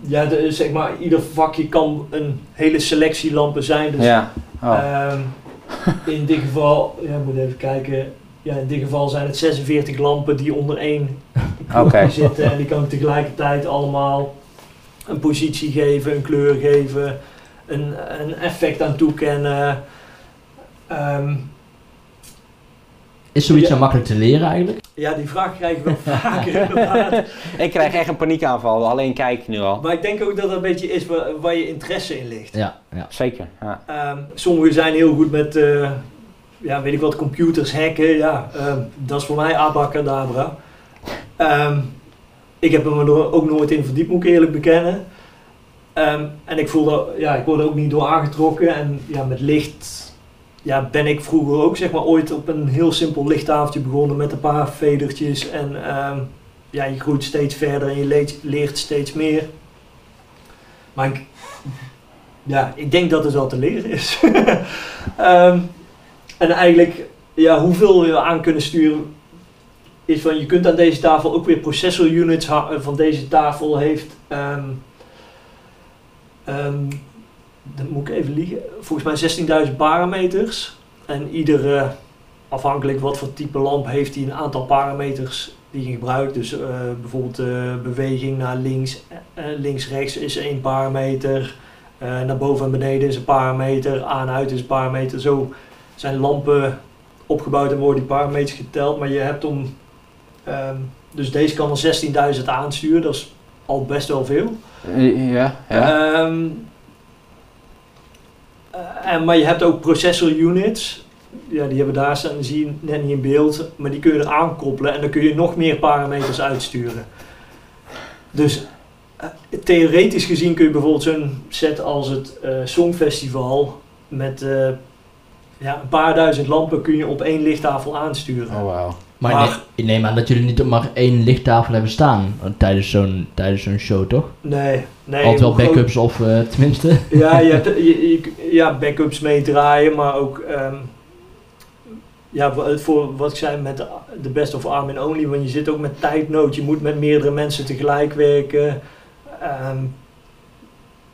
Ja, de, zeg maar, ieder vakje kan een hele selectie lampen zijn. Dus ja. Oh. Ehm, in dit geval, ja, ik moet even kijken. Ja, in dit geval zijn het 46 lampen die onder één [laughs] Oké. zitten. En die kan ik tegelijkertijd allemaal een positie geven, een kleur geven, een, een effect aan toekennen. Ehm, Is zoiets Ja. nou makkelijk te leren eigenlijk? ja, die vraag krijg ik wel [laughs] vaker. [laughs] Ik krijg echt een paniekaanval, alleen kijk nu al. Maar ik denk ook dat dat een beetje is waar, waar je interesse in ligt. Ja, ja. Zeker, ja. Ehm, sommigen zijn heel goed met, eh, ja, weet ik wat, computers hacken. Ja, ehm, dat is voor mij abacadabra. Ehm ik heb me ook nooit in verdiept, moet ik eerlijk bekennen. Ehm, en ik voelde, ja, ik word er ook niet door aangetrokken. En ja, met licht ja, ben ik vroeger ook zeg maar ooit op een heel simpel lichttafeltje begonnen met een paar vedertjes. En ja, je groeit steeds verder en je leert, leert steeds meer. Maar ik, ja, ik denk dat het wel te leren is. [laughs] En eigenlijk, ja, hoeveel we aan kunnen sturen, is van je kunt aan deze tafel ook weer processor units eh, van deze tafel heeft. ehm, dan moet ik even liegen. Volgens mij 16.000 parameters. En iedere, afhankelijk wat voor type lamp, heeft hij een aantal parameters die je gebruikt. Dus eh, bijvoorbeeld eh, beweging naar links, eh, links-rechts is één parameter. Naar boven en beneden is een parameter, aan en uit is een parameter. Zo zijn lampen opgebouwd en worden die parameters geteld. Maar je hebt om, ehm, dus deze kan er 16.000 aansturen, dat is al best wel veel. Ja, ja. Ehm, eh, en, maar je hebt ook processor units. Ja, die hebben daar staan, die zie je net niet in beeld. Maar die kun je er aankoppelen en dan kun je nog meer parameters uitsturen. Dus eh, theoretisch gezien kun je bijvoorbeeld zo'n set als het eh, Songfestival met eh, ja, een paar duizend lampen kun je op één lichttafel aansturen. Oh, wauw. Maar, Maar- ik neem- ik neem aan dat jullie niet maar één lichttafel hebben staan eh, tijdens zo'n tijdens zo'n show, toch? Nee, nee. Altijd wel backups of eh, tenminste. Ja, [laughs] je hebt je, je- ja, backups meedraaien, maar ook ehm, ja, voor wat ik zei met de, de best of arm and only, want je zit ook met tijdnood, je moet met meerdere mensen tegelijk werken. Ehm,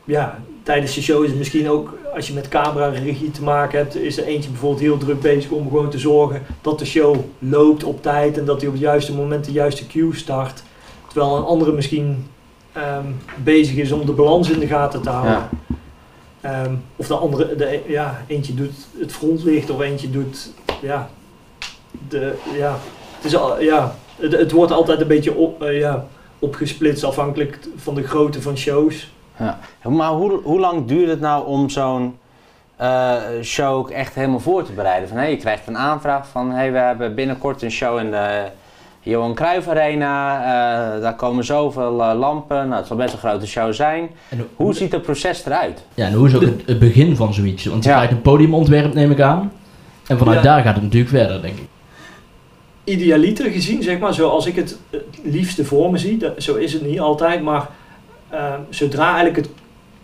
ja, tijdens de show is het misschien ook, als je met camera regie te maken hebt, is er eentje bijvoorbeeld heel druk bezig om gewoon te zorgen dat de show loopt op tijd en dat hij op het juiste moment de juiste cue start. Terwijl een andere misschien ehm, bezig is om de balans in de gaten te houden. Ja. Ehm, of de andere, de, ja, eentje doet het frontlicht of eentje doet, ja, de, ja, het, is al, ja, het, het wordt altijd een beetje op, eh, ja, opgesplitst afhankelijk van de grootte van shows. Maar hoe, hoe lang duurt het nou om zo'n eh, show ook echt helemaal voor te bereiden? Van, hey, je krijgt een aanvraag van hey, we hebben binnenkort een show in de Johan Cruijff Arena. eh, daar komen zoveel eh, lampen. Nou, het zal best een grote show zijn. En Hoe ziet het proces eruit? Ja, en hoe is ook het, het begin van zoiets? Want je Ja. krijgt een podiumontwerp, neem ik aan. En vanuit Ja. daar gaat het natuurlijk verder, denk ik. Idealiter gezien, zeg maar, zoals ik het het liefste voor me zie, dat, zo is het niet altijd, maar zodra eigenlijk het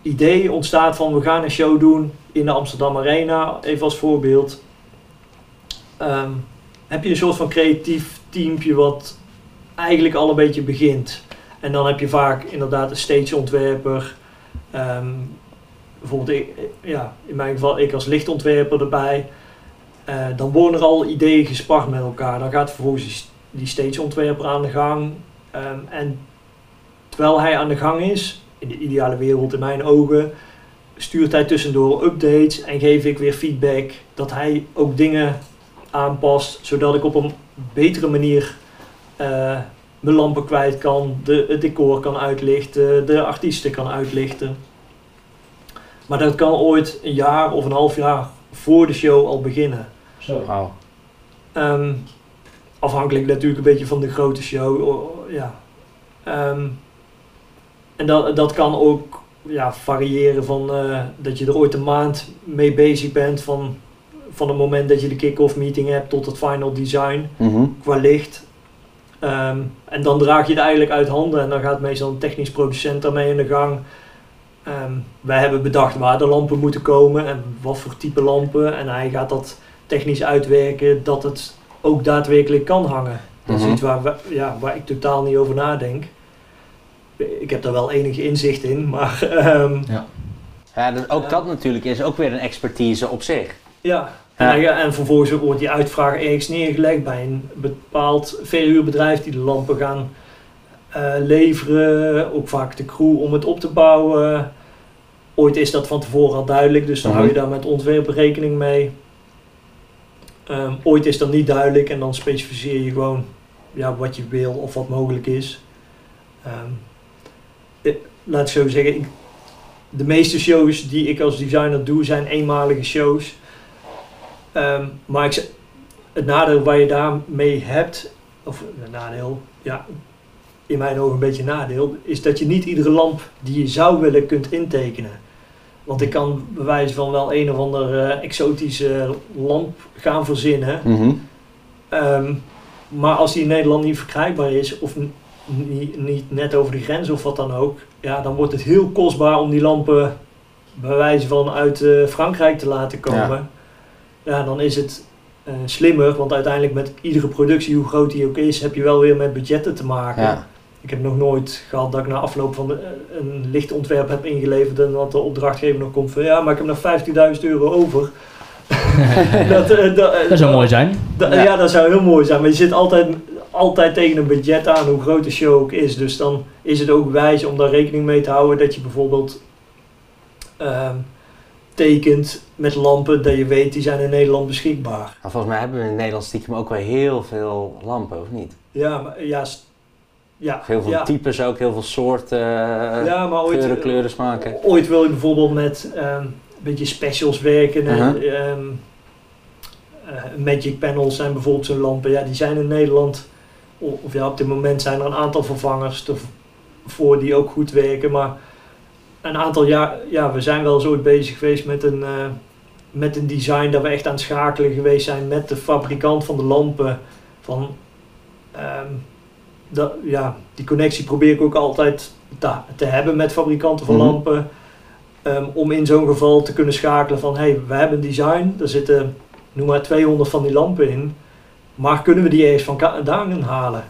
idee ontstaat van we gaan een show doen in de Amsterdam Arena, even als voorbeeld, ehm, heb je een soort van creatief teampje wat eigenlijk al een beetje begint. En dan heb je vaak inderdaad een stageontwerper, ehm, bijvoorbeeld ik, ja, in mijn geval ik als lichtontwerper erbij. Eh, dan worden er al ideeën gespart met elkaar. Dan gaat vervolgens die, stageontwerper aan de gang. Ehm, en terwijl hij aan de gang is, in de ideale wereld in mijn ogen, stuurt hij tussendoor updates en geef ik weer feedback dat hij ook dingen aanpast, zodat ik op een betere manier eh, mijn lampen kwijt kan, de, het decor kan uitlichten, de artiesten kan uitlichten. Maar dat kan ooit een jaar of een half jaar voor de show al beginnen. Zo. Oh. Ehm, afhankelijk natuurlijk een beetje van de grote show. Ja. Ehm, en dat, dat kan ook ja, variëren van eh, dat je er ooit een maand mee bezig bent van, van het moment dat je de kick-off meeting hebt tot het final design Mhm. qua licht. Ehm, en dan draag je het eigenlijk uit handen en dan gaat meestal een technisch producent daarmee in de gang. Ehm, wij hebben bedacht waar de lampen moeten komen en wat voor type lampen. En hij gaat dat technisch uitwerken dat het ook daadwerkelijk kan hangen. Dat is Mhm. iets waar, we- ja, waar ik totaal niet over nadenk. Ik heb daar wel enig inzicht in, maar ehm, Ja, dus ook dat natuurlijk is ook weer een expertise op zich. Ja, en, Ja. hij- en vervolgens wordt die uitvraag ergens neergelegd bij een bepaald verhuurbedrijf die de lampen gaan eh, leveren. Ook vaak de crew om het op te bouwen. Ooit is dat van tevoren al duidelijk, dus dan Mhm. hou je daar met ontwerpen rekening mee. Ehm, ooit is dat niet duidelijk en dan specificeer je gewoon ja, wat je wil of wat mogelijk is. Eh, laat ik zo zeggen, ik- de meeste shows die ik als designer doe zijn eenmalige shows. Ehm, maar ik, het nadeel waar je daarmee hebt, of een nadeel, ja, in mijn ogen een beetje een nadeel, is dat je niet iedere lamp die je zou willen kunt intekenen. Want ik kan bewijzen van wel een of andere eh, exotische lamp gaan verzinnen. Mhm. Ehm, maar als die in Nederland niet verkrijgbaar is, of niet net over de grens of wat dan ook, ja, dan wordt het heel kostbaar om die lampen bij wijze van uit eh, Frankrijk te laten komen. Ja, dan is het eh, slimmer, want uiteindelijk met iedere productie, hoe groot die ook is, heb je wel weer met budgetten te maken. Ja. Ik heb nog nooit gehad dat ik na afloop van de, eh, een lichtontwerp heb ingeleverd en dat de opdrachtgever nog komt van ja, maar ik heb nog 15.000 euro over. [laughs] [laughs] dat, dat, Dat zou mooi zijn. Ja. dat zou heel mooi zijn. Maar je zit altijd, altijd tegen een budget aan, hoe groot de show ook is. Dus dan is het ook wijs om daar rekening mee te houden dat je bijvoorbeeld ehm, tekent met lampen dat je weet die zijn in Nederland beschikbaar. Nou, volgens mij hebben we in Nederland stiekem ook wel heel veel lampen, of niet? Ja, maar, ja, ja, Heel veel ja. types ook, heel veel soorten, eh, ja, maar ooit, kleuren, kleuren, smaken. ooit wil je bijvoorbeeld met ehm, een beetje specials werken. en, Uh-huh. ehm, eh, magic panels zijn bijvoorbeeld zo'n lampen. Ja, die zijn in Nederland, of ja, op dit moment zijn er een aantal vervangers voor die ook goed werken. Maar een aantal jaar, ja, we zijn wel ooit bezig geweest met een, eh, met een design dat we echt aan het schakelen geweest zijn met de fabrikant van de lampen. Van, ehm, dat, ja, die connectie probeer ik ook altijd te, te hebben met fabrikanten van Mhm. lampen. Ehm, om in zo'n geval te kunnen schakelen van, hey, we hebben een design, er zitten, noem maar 200 van die lampen in. Maar kunnen we die ergens van vandaan halen?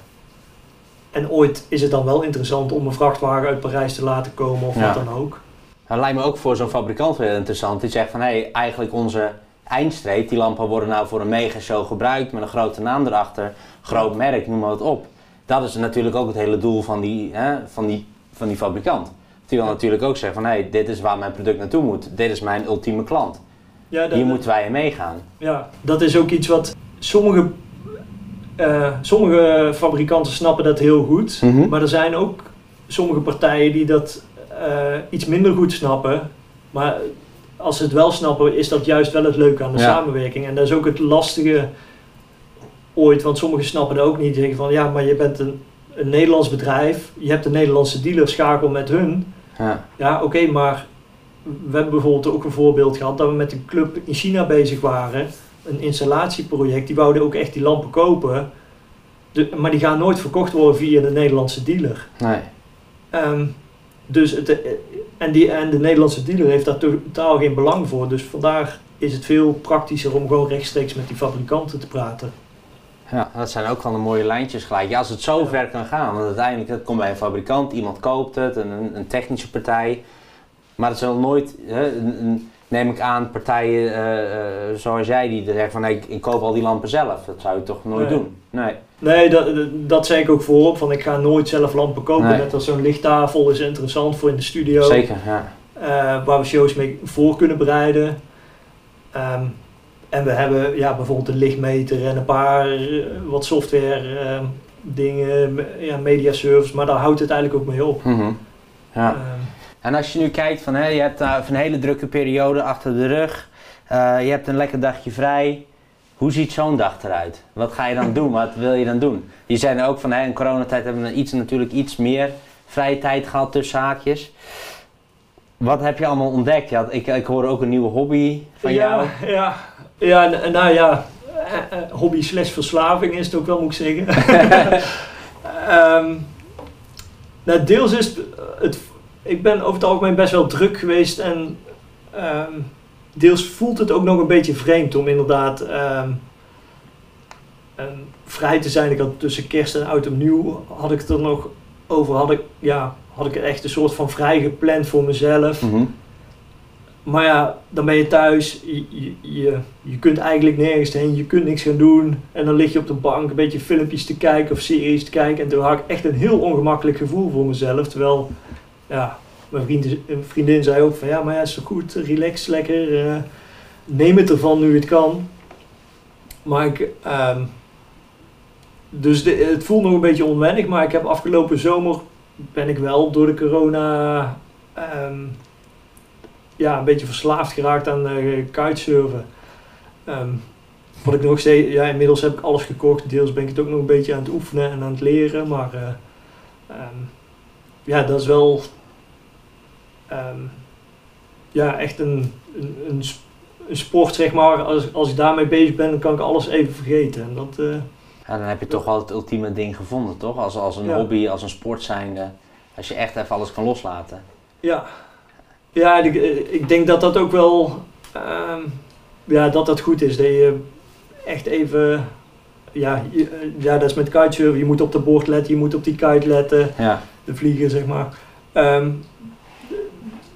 En ooit is het dan wel interessant om een vrachtwagen uit Parijs te laten komen of Ja. wat dan ook. Dat lijkt me ook voor zo'n fabrikant wel interessant. Die zegt van, hé, hey, eigenlijk onze eindstreep, die lampen worden nou voor een megashow gebruikt met een grote naam erachter, groot merk, noem maar wat op. Dat is natuurlijk ook het hele doel van die, hè, van die van die fabrikant. Die wil natuurlijk ook zeggen van, hé, hey, dit is waar mijn product naartoe moet. Dit is mijn ultieme klant. Ja, dat, Hier moeten wij in meegaan. ja, dat is ook iets wat sommige, eh, sommige fabrikanten snappen dat heel goed. Mhm. Maar er zijn ook sommige partijen die dat eh, iets minder goed snappen. Maar als ze het wel snappen, is dat juist wel het leuke aan de Ja. samenwerking. En dat is ook het lastige ooit, want sommigen snappen het ook niet. Zeggen van ja, maar je bent een, een Nederlands bedrijf, je hebt een Nederlandse dealer, schakel met hun. Ja. Ja, oké, maar we hebben bijvoorbeeld ook een voorbeeld gehad dat we met een club in China bezig waren. Een installatieproject, die wouden ook echt die lampen kopen. De, maar die gaan nooit verkocht worden via de Nederlandse dealer. Nee. Ehm, dus het, eh, en, die, en de Nederlandse dealer heeft daar totaal geen belang voor. Dus vandaar is het veel praktischer om gewoon rechtstreeks met die fabrikanten te praten. Ja, dat zijn ook gewoon de mooie lijntjes gelijk. Ja, als het zo Ja. ver kan gaan, want uiteindelijk het komt bij een fabrikant, iemand koopt het, een, een, een technische partij. Maar het zal nooit, hè, een, een- neem ik aan, partijen eh, eh, zoals jij die zeggen van nee, ik, ik koop al die lampen zelf. Dat zou je toch nooit Nee. doen? Nee. Nee, dat, dat zei ik ook voorop. Van ik ga nooit zelf lampen kopen. Nee. Net als zo'n lichttafel is interessant voor in de studio. Zeker, ja. eh, waar we shows mee voor kunnen bereiden. Ehm, en we hebben ja, bijvoorbeeld een lichtmeter en een paar wat software ehm, dingen, ja, media service, maar daar houdt het eigenlijk ook mee op. Mhm. ja. Ehm, En als je nu kijkt van, hè, je hebt even een hele drukke periode achter de rug, eh, je hebt een lekker dagje vrij. Hoe ziet zo'n dag eruit? Wat ga je dan [laughs] doen? Wat wil je dan doen? Je zei ook van, hè, in coronatijd hebben we iets, natuurlijk iets meer vrije tijd gehad tussen haakjes. Wat heb je allemaal ontdekt? Je had, ik, ik hoor ook een nieuwe hobby van jou. ja, ja, ja, nou ja, eh, hobby slash verslaving is het ook wel, moet ik zeggen. [laughs] [laughs] Ehm, nou, deels is het, het, ik ben over het algemeen best wel druk geweest en ehm, deels voelt het ook nog een beetje vreemd om inderdaad ehm, vrij te zijn. Ik had tussen kerst en oud en nieuw had ik het er nog over, had ik, ja, had ik echt een soort van vrij gepland voor mezelf. Mhm. Maar ja, dan ben je thuis, je, je, je, je kunt eigenlijk nergens heen, je kunt niks gaan doen. En dan lig je op de bank een beetje filmpjes te kijken of series te kijken. En toen had ik echt een heel ongemakkelijk gevoel voor mezelf. Terwijl, ja, mijn vriendin zei ook van ja, maar ja, is zo goed, relax lekker. eh, neem het ervan nu het kan. Maar ik, ehm, dus de, het voelt nog een beetje onwennig, maar ik heb afgelopen zomer, ben ik wel door de corona... ehm, ja, een beetje verslaafd geraakt aan uh, kitesurfen. Ehm, wat ik nog steeds, ja, inmiddels heb ik alles gekocht. Deels ben ik het ook nog een beetje aan het oefenen en aan het leren. Maar eh, ja, dat is wel ehm, ja, echt een, een, een, sp- een sport, zeg maar. Als, als ik daarmee bezig ben, dan kan ik alles even vergeten. En dat, eh, Ja, dan heb je toch wel het ultieme ding gevonden, toch? Als, als een Ja. hobby, als een sport zijnde. Als je echt even alles kan loslaten. Ja, ja ik, ik denk dat dat ook wel, ehm, ja, dat dat goed is. Dat je echt even, ja, je- ja dat is met kitesurfen. Je moet op de boord letten, je moet op die kite letten, Ja. de vlieger zeg maar. Ehm,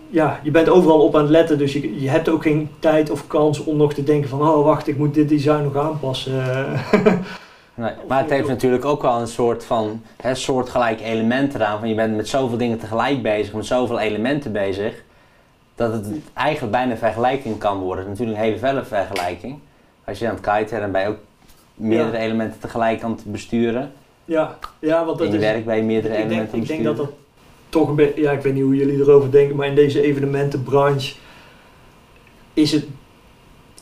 ja, je bent overal op aan het letten, dus je, je hebt ook geen tijd of kans om nog te denken van, oh wacht, ik moet dit design nog aanpassen. [laughs] Nee. Maar het heeft natuurlijk ook wel een soort van hè, soortgelijk element eraan. Van je bent met zoveel dingen tegelijk bezig, met zoveel elementen bezig. Dat het eigenlijk bijna een vergelijking kan worden. Het is natuurlijk een hele felle vergelijking. Als je aan het kiten bent, dan ben je ook meerdere Ja. elementen tegelijk aan het besturen. ja, ja, want dat In je is... werk ben je meerdere ik denk, elementen ik denk besturen. dat dat toch beetje, ja, ik weet niet hoe jullie erover denken, maar in deze evenementenbranche is het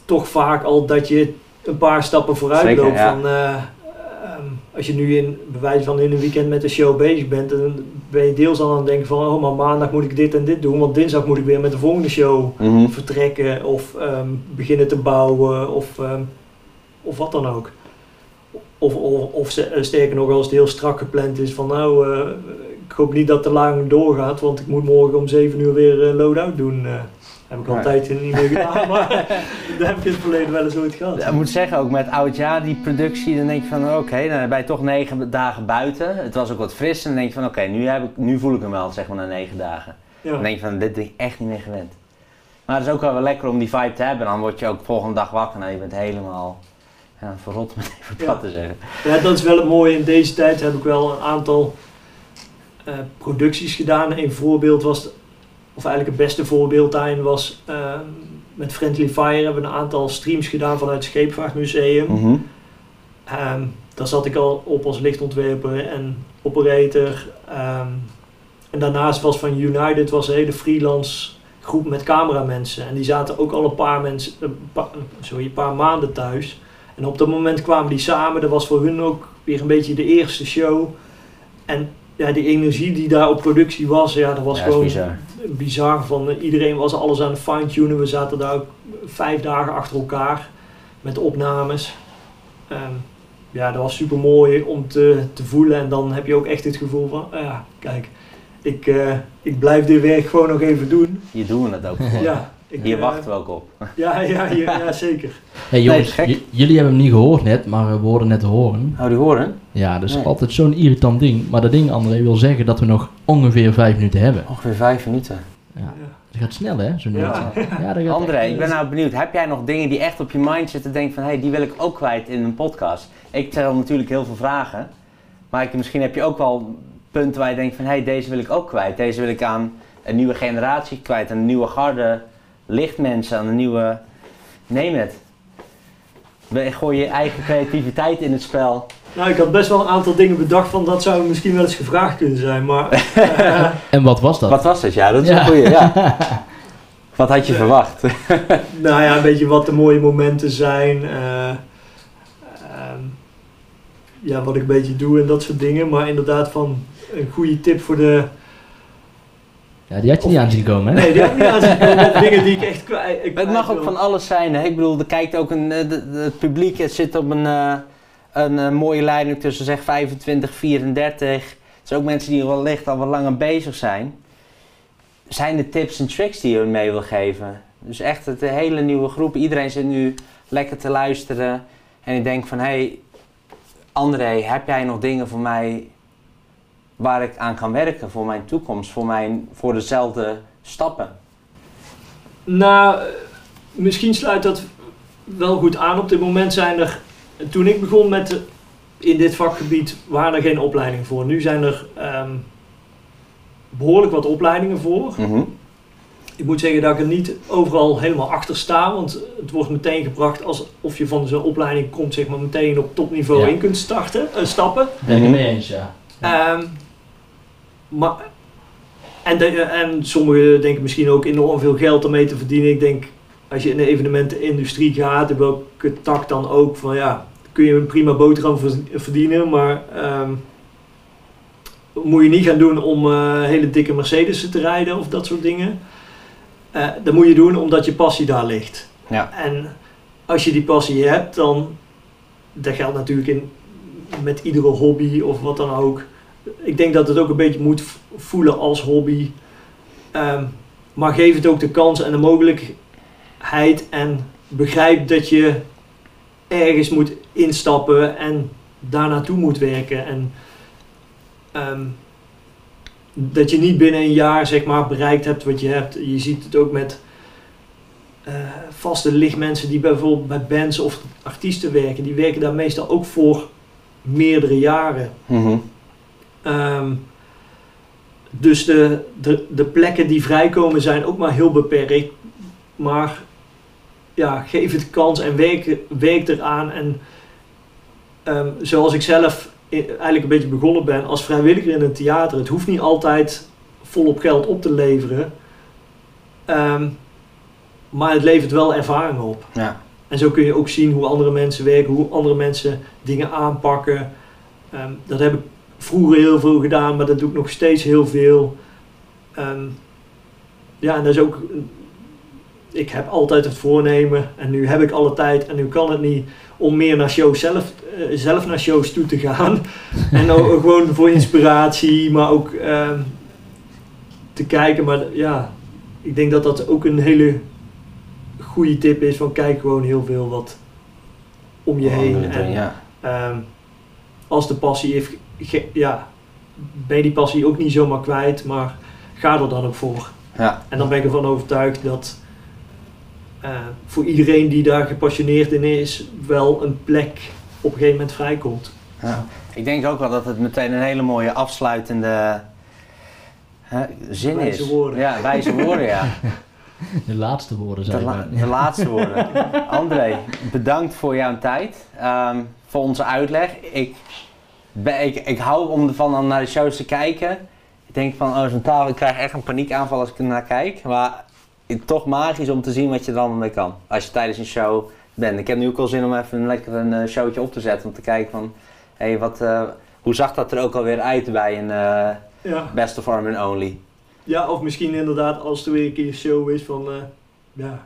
toch vaak al dat je een paar stappen vooruit Zeker, loopt. ja. Van, eh, ehm, als je nu in bewijs van in een weekend met een show bezig bent, dan ben je deels al aan het denken van, oh, maar maandag moet ik dit en dit doen, want dinsdag moet ik weer met de volgende show Mhm. vertrekken of ehm, beginnen te bouwen of, ehm, of wat dan ook. Of, of, of eh, sterker nog, als het heel strak gepland is van nou, eh, hoop niet dat het te lang doorgaat, want ik moet morgen om 7 uur weer eh, load-out doen. eh. heb ik al een tijdje niet meer gedaan, [laughs] maar [laughs] daar heb ik in het verleden wel eens ooit gehad. Ik moet zeggen, ook met oudjaar, die productie, dan denk je van oké, dan ben je toch negen dagen buiten. Het was ook wat fris en dan denk je van oké, nu heb ik, nu voel ik hem wel, zeg maar, na negen dagen. Ja. Dan denk je van, dit ben ik echt niet meer gewend. Maar het is ook wel lekker om die vibe te hebben. Dan word je ook volgende dag wakker en je bent helemaal ja, verrot met even Ja. te zeggen. Ja, dat is wel het mooie. In deze tijd heb ik wel een aantal eh, producties gedaan. Een voorbeeld was, of eigenlijk het beste voorbeeld daarin was eh, met Friendly Fire hebben we een aantal streams gedaan vanuit het Scheepvaartmuseum. Mhm. Ehm, daar zat ik al op als lichtontwerper en operator. Ehm, en daarnaast was van United was een hele freelance groep met cameramensen. En die zaten ook al een paar, mensen, een paar, sorry, een paar maanden thuis. En op dat moment kwamen die samen. Dat was voor hun ook weer een beetje de eerste show. En ja, die energie die daar op productie was, ja, dat was Ja, gewoon bizar. bizar. Van, eh, iedereen was alles aan het fine-tunen. We zaten daar ook vijf dagen achter elkaar met opnames. Ja, dat was super mooi om te, te voelen. En dan heb je ook echt het gevoel van, ah ja, kijk, ik, eh, ik blijf dit werk gewoon nog even doen. Doen we het ook. Ja, ik, Hier eh, wachten we ook op. [laughs] Ja, ja, hier, ja, [laughs] zeker. Hey jongens, Nee, jullie hebben hem niet gehoord net, maar we hoorden net horen. Oh, die horen? Ja, dat is Nee. altijd zo'n irritant ding. Maar dat ding, André, wil zeggen dat we nog ongeveer vijf minuten hebben. Ongeveer vijf minuten. Ja, dat gaat snel hè, zo'n Ja. [laughs] Ja, dat gaat André, echt- ik ben nou benieuwd. Heb jij nog dingen die echt op je mind zitten? Denk van, hé, hey, die wil ik ook kwijt in een podcast. Ik stel natuurlijk heel veel vragen. Maar ik, misschien heb je ook wel punten waar je denkt van, hé, hey, deze wil ik ook kwijt. Deze wil ik aan een nieuwe generatie kwijt. Aan een nieuwe garde lichtmensen. Aan een nieuwe... Neem het. We- Gooi je eigen creativiteit in het spel. Nou, ik had best wel een aantal dingen bedacht van dat zou misschien wel eens gevraagd kunnen zijn. Maar [laughs] eh, En wat was dat? Wat was het? Ja, dat is Ja. een goeie. Ja. [laughs] Wat had je verwacht? [laughs] nou ja, een beetje wat de mooie momenten zijn. eh, ehm, ja, wat ik een beetje doe en dat soort dingen. Maar inderdaad van een goede tip voor de... Ja, die had je niet aan zien komen hè? Nee, die had ik niet aanzien of [laughs] dingen die ik echt kwijt ik Het mag ook van alles zijn. Hè? Ik bedoel, er kijkt ook een, eh, de- de- het publiek het zit op een, eh, een eh, mooie lijn tussen zeg 25, 34. Er zijn ook mensen die wellicht al wat langer bezig zijn. Zijn er tips en tricks die je mee wil geven? Dus echt het, de hele nieuwe groep. Iedereen zit nu lekker te luisteren. En ik denk van, hé, hey, André, heb jij nog dingen voor mij waar ik aan kan werken voor mijn toekomst? Voor, mijn, voor dezelfde stappen? Nou, misschien sluit dat wel goed aan. Op dit moment zijn er, toen ik begon met in dit vakgebied, waren er geen opleidingen voor. Nu zijn er ehm, behoorlijk wat opleidingen voor. Mhm. Ik moet zeggen dat ik er niet overal helemaal achter sta, want het wordt meteen gebracht alsof je van zo'n opleiding komt, zeg maar meteen op topniveau Ja. in kunt starten, eh, stappen. Ben ik het mee eens, ja. Ehm, maar, en, de, en sommigen denken misschien ook enorm veel geld ermee te verdienen. Ik denk, als je in de evenementenindustrie gaat, in welke tak dan ook, van ja, kun je een prima boterham ver- verdienen, maar ehm, moet je niet gaan doen om eh, hele dikke Mercedes te rijden of dat soort dingen. Eh, dat moet je doen omdat je passie daar ligt. Ja. En als je die passie hebt, dan, dat geldt natuurlijk in, met iedere hobby of wat dan ook. Ik denk dat het ook een beetje moet voelen als hobby. Ehm, maar geef het ook de kans en de mogelijkheid en begrijp dat je ergens moet instappen en daar naartoe moet werken. En ehm, dat je niet binnen een jaar zeg maar bereikt hebt wat je hebt. Je ziet het ook met eh, vaste lichtmensen die bijvoorbeeld bij bands of artiesten werken. Die werken daar meestal ook voor meerdere jaren. Mhm. Ehm, dus de, de, de plekken die vrijkomen zijn ook maar heel beperkt. Maar ja, geef het kans en werk, werk eraan. En ehm, zoals ik zelf eigenlijk een beetje begonnen ben als vrijwilliger in een theater. Het hoeft niet altijd volop geld op te leveren. Ehm, maar het levert wel ervaring op. Ja. En zo kun je ook zien hoe andere mensen werken, hoe andere mensen dingen aanpakken. Dat heb ik vroeger heel veel gedaan, maar dat doe ik nog steeds heel veel. Ehm, ja, en dat is ook. Ik heb altijd het voornemen, en nu heb ik alle tijd en nu kan het niet, om meer naar shows zelf, eh, zelf naar shows toe te gaan. [laughs] en ook gewoon voor inspiratie, maar ook ehm, te kijken. Maar ja, ik denk dat dat ook een hele goede tip is van kijk gewoon heel veel wat om je heen. En ja. ehm, als de passie ja, ben je die passie ook niet zomaar kwijt, maar ga er dan ook voor. Ja. En dan ben ik ervan overtuigd dat eh, voor iedereen die daar gepassioneerd in is, wel een plek op een gegeven moment vrijkomt. Ja. Ik denk ook wel dat het meteen een hele mooie afsluitende hè, zin Wijze is. woorden. Ja, wijze woorden, ja. [laughs] De laatste woorden De, zijn la- de laatste woorden. [laughs] André, bedankt voor jouw tijd. ehm, voor onze uitleg. Ik, ik, ik hou om ervan om naar de shows te kijken. Ik denk van, oh, zo'n tafel, ik krijg echt een paniekaanval als ik er naar kijk. Maar het, toch magisch om te zien wat je er dan mee kan. Als je tijdens een show bent. Ik heb nu ook wel zin om even een lekker een eh, showtje op te zetten. Om te kijken van, hé, wat, eh, hoe zag dat er ook alweer uit bij een Ja. Best of Arm and Only? ja, of misschien inderdaad als er weer een keer een show is van... ja,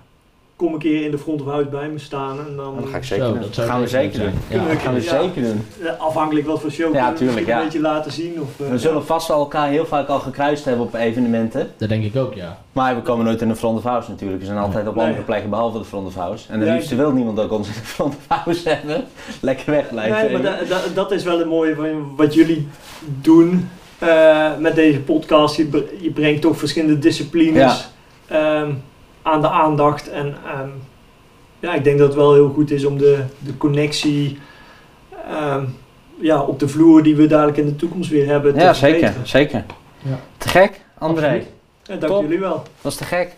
kom een keer in de front of house bij me staan en dan... Dat ga ik Zo, zeker doen. dat gaan we zeker doen. Ja. Dat gaan we Ja. zeker doen. Eh, Afhankelijk wat voor show. Ja, tuurlijk. Een beetje laten zien. Of, eh, We zullen vast wel elkaar heel vaak al gekruist hebben op evenementen. Dat denk ik ook, ja. Maar we komen nooit in de front of house natuurlijk. We zijn altijd op Nee. andere plekken behalve de front of house. En de Ja, liefste ik- wil niemand ook ons in de front of house hebben. [laughs] Lekker wegblijven. Nee, maar da- da- dat is wel het mooie van wat jullie doen eh, met deze podcast. Je, bre- je brengt toch verschillende disciplines ehm, aan de aandacht. En ehm, ja, ik denk dat het wel heel goed is om de, de connectie ehm, ja, op de vloer die we dadelijk in de toekomst weer hebben te ja, zeker. verbeteren. zeker. Ja. Te gek, André. Ja, dank Top. jullie wel. Dat was te gek.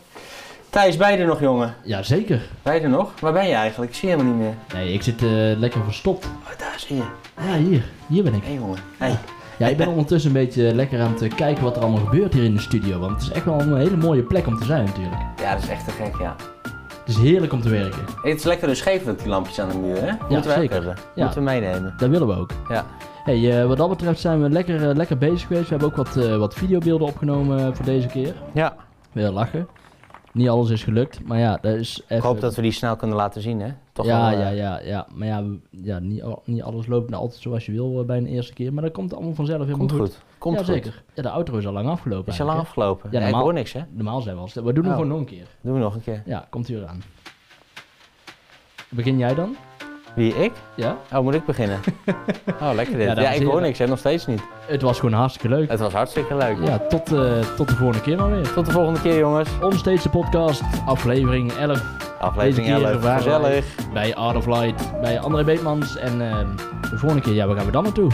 Thijs, ben je er nog, jongen? Ja, zeker. Ben je er nog? Waar ben je eigenlijk? Ik zie je helemaal niet meer. Nee, ik zit eh, lekker verstopt. Oh, daar zie je. Ja, hier. Hier ben ik. Hé, hey, jongen. Hey. Ja, ik ben [laughs] ondertussen een beetje lekker aan het kijken wat er allemaal gebeurt hier in de studio. Want het is echt wel een hele mooie plek om te zijn natuurlijk. Ja, dat is echt te gek, ja. Het is heerlijk om te werken. Het is lekker scheef ook, die lampjes aan de muur, hè? Moeten we ook zeker. Ja. Moeten we meenemen. Dat willen we ook. Ja. Hey, eh, wat dat betreft zijn we lekker, eh, lekker bezig geweest. We hebben ook wat, eh, wat videobeelden opgenomen voor deze keer. Ja. Weer lachen. Niet alles is gelukt, maar ja, dat is even... Ik hoop dat we die snel kunnen laten zien, hè? Toch ja, wel, eh, ja, ja, ja. Maar ja, ja niet, al- niet alles loopt nou altijd zoals je wil eh, bij een eerste keer. Maar dat komt allemaal vanzelf helemaal Komt goed. goed. Komt ja, goed. zeker. Ja, de outro is al lang afgelopen Is je lang afgelopen? Ja, Ja, normaal- hoor niks, hè? Normaal zijn we al stil. We doen hem Oh. gewoon nog een keer. Doen we nog een keer. Ja, komt hier aan. Begin jij dan? Wie, ik? Ja? Oh, moet ik beginnen? [laughs] Oh, lekker dit. Ja, ik hoor niks, hè? Nog steeds niet. Het was gewoon hartstikke leuk. Het was hartstikke leuk. Ja, tot, eh, tot de volgende keer maar weer. Tot de volgende keer, jongens. Onsteeds de podcast, aflevering 11 Aflevering Deze keer 11. waren wij- Gezellig. bij Art of Light, bij André Beetmans. En ehm, de volgende keer, ja, waar gaan we dan naartoe?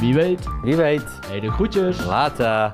Wie weet. Wie weet. Hey, de groetjes. Later.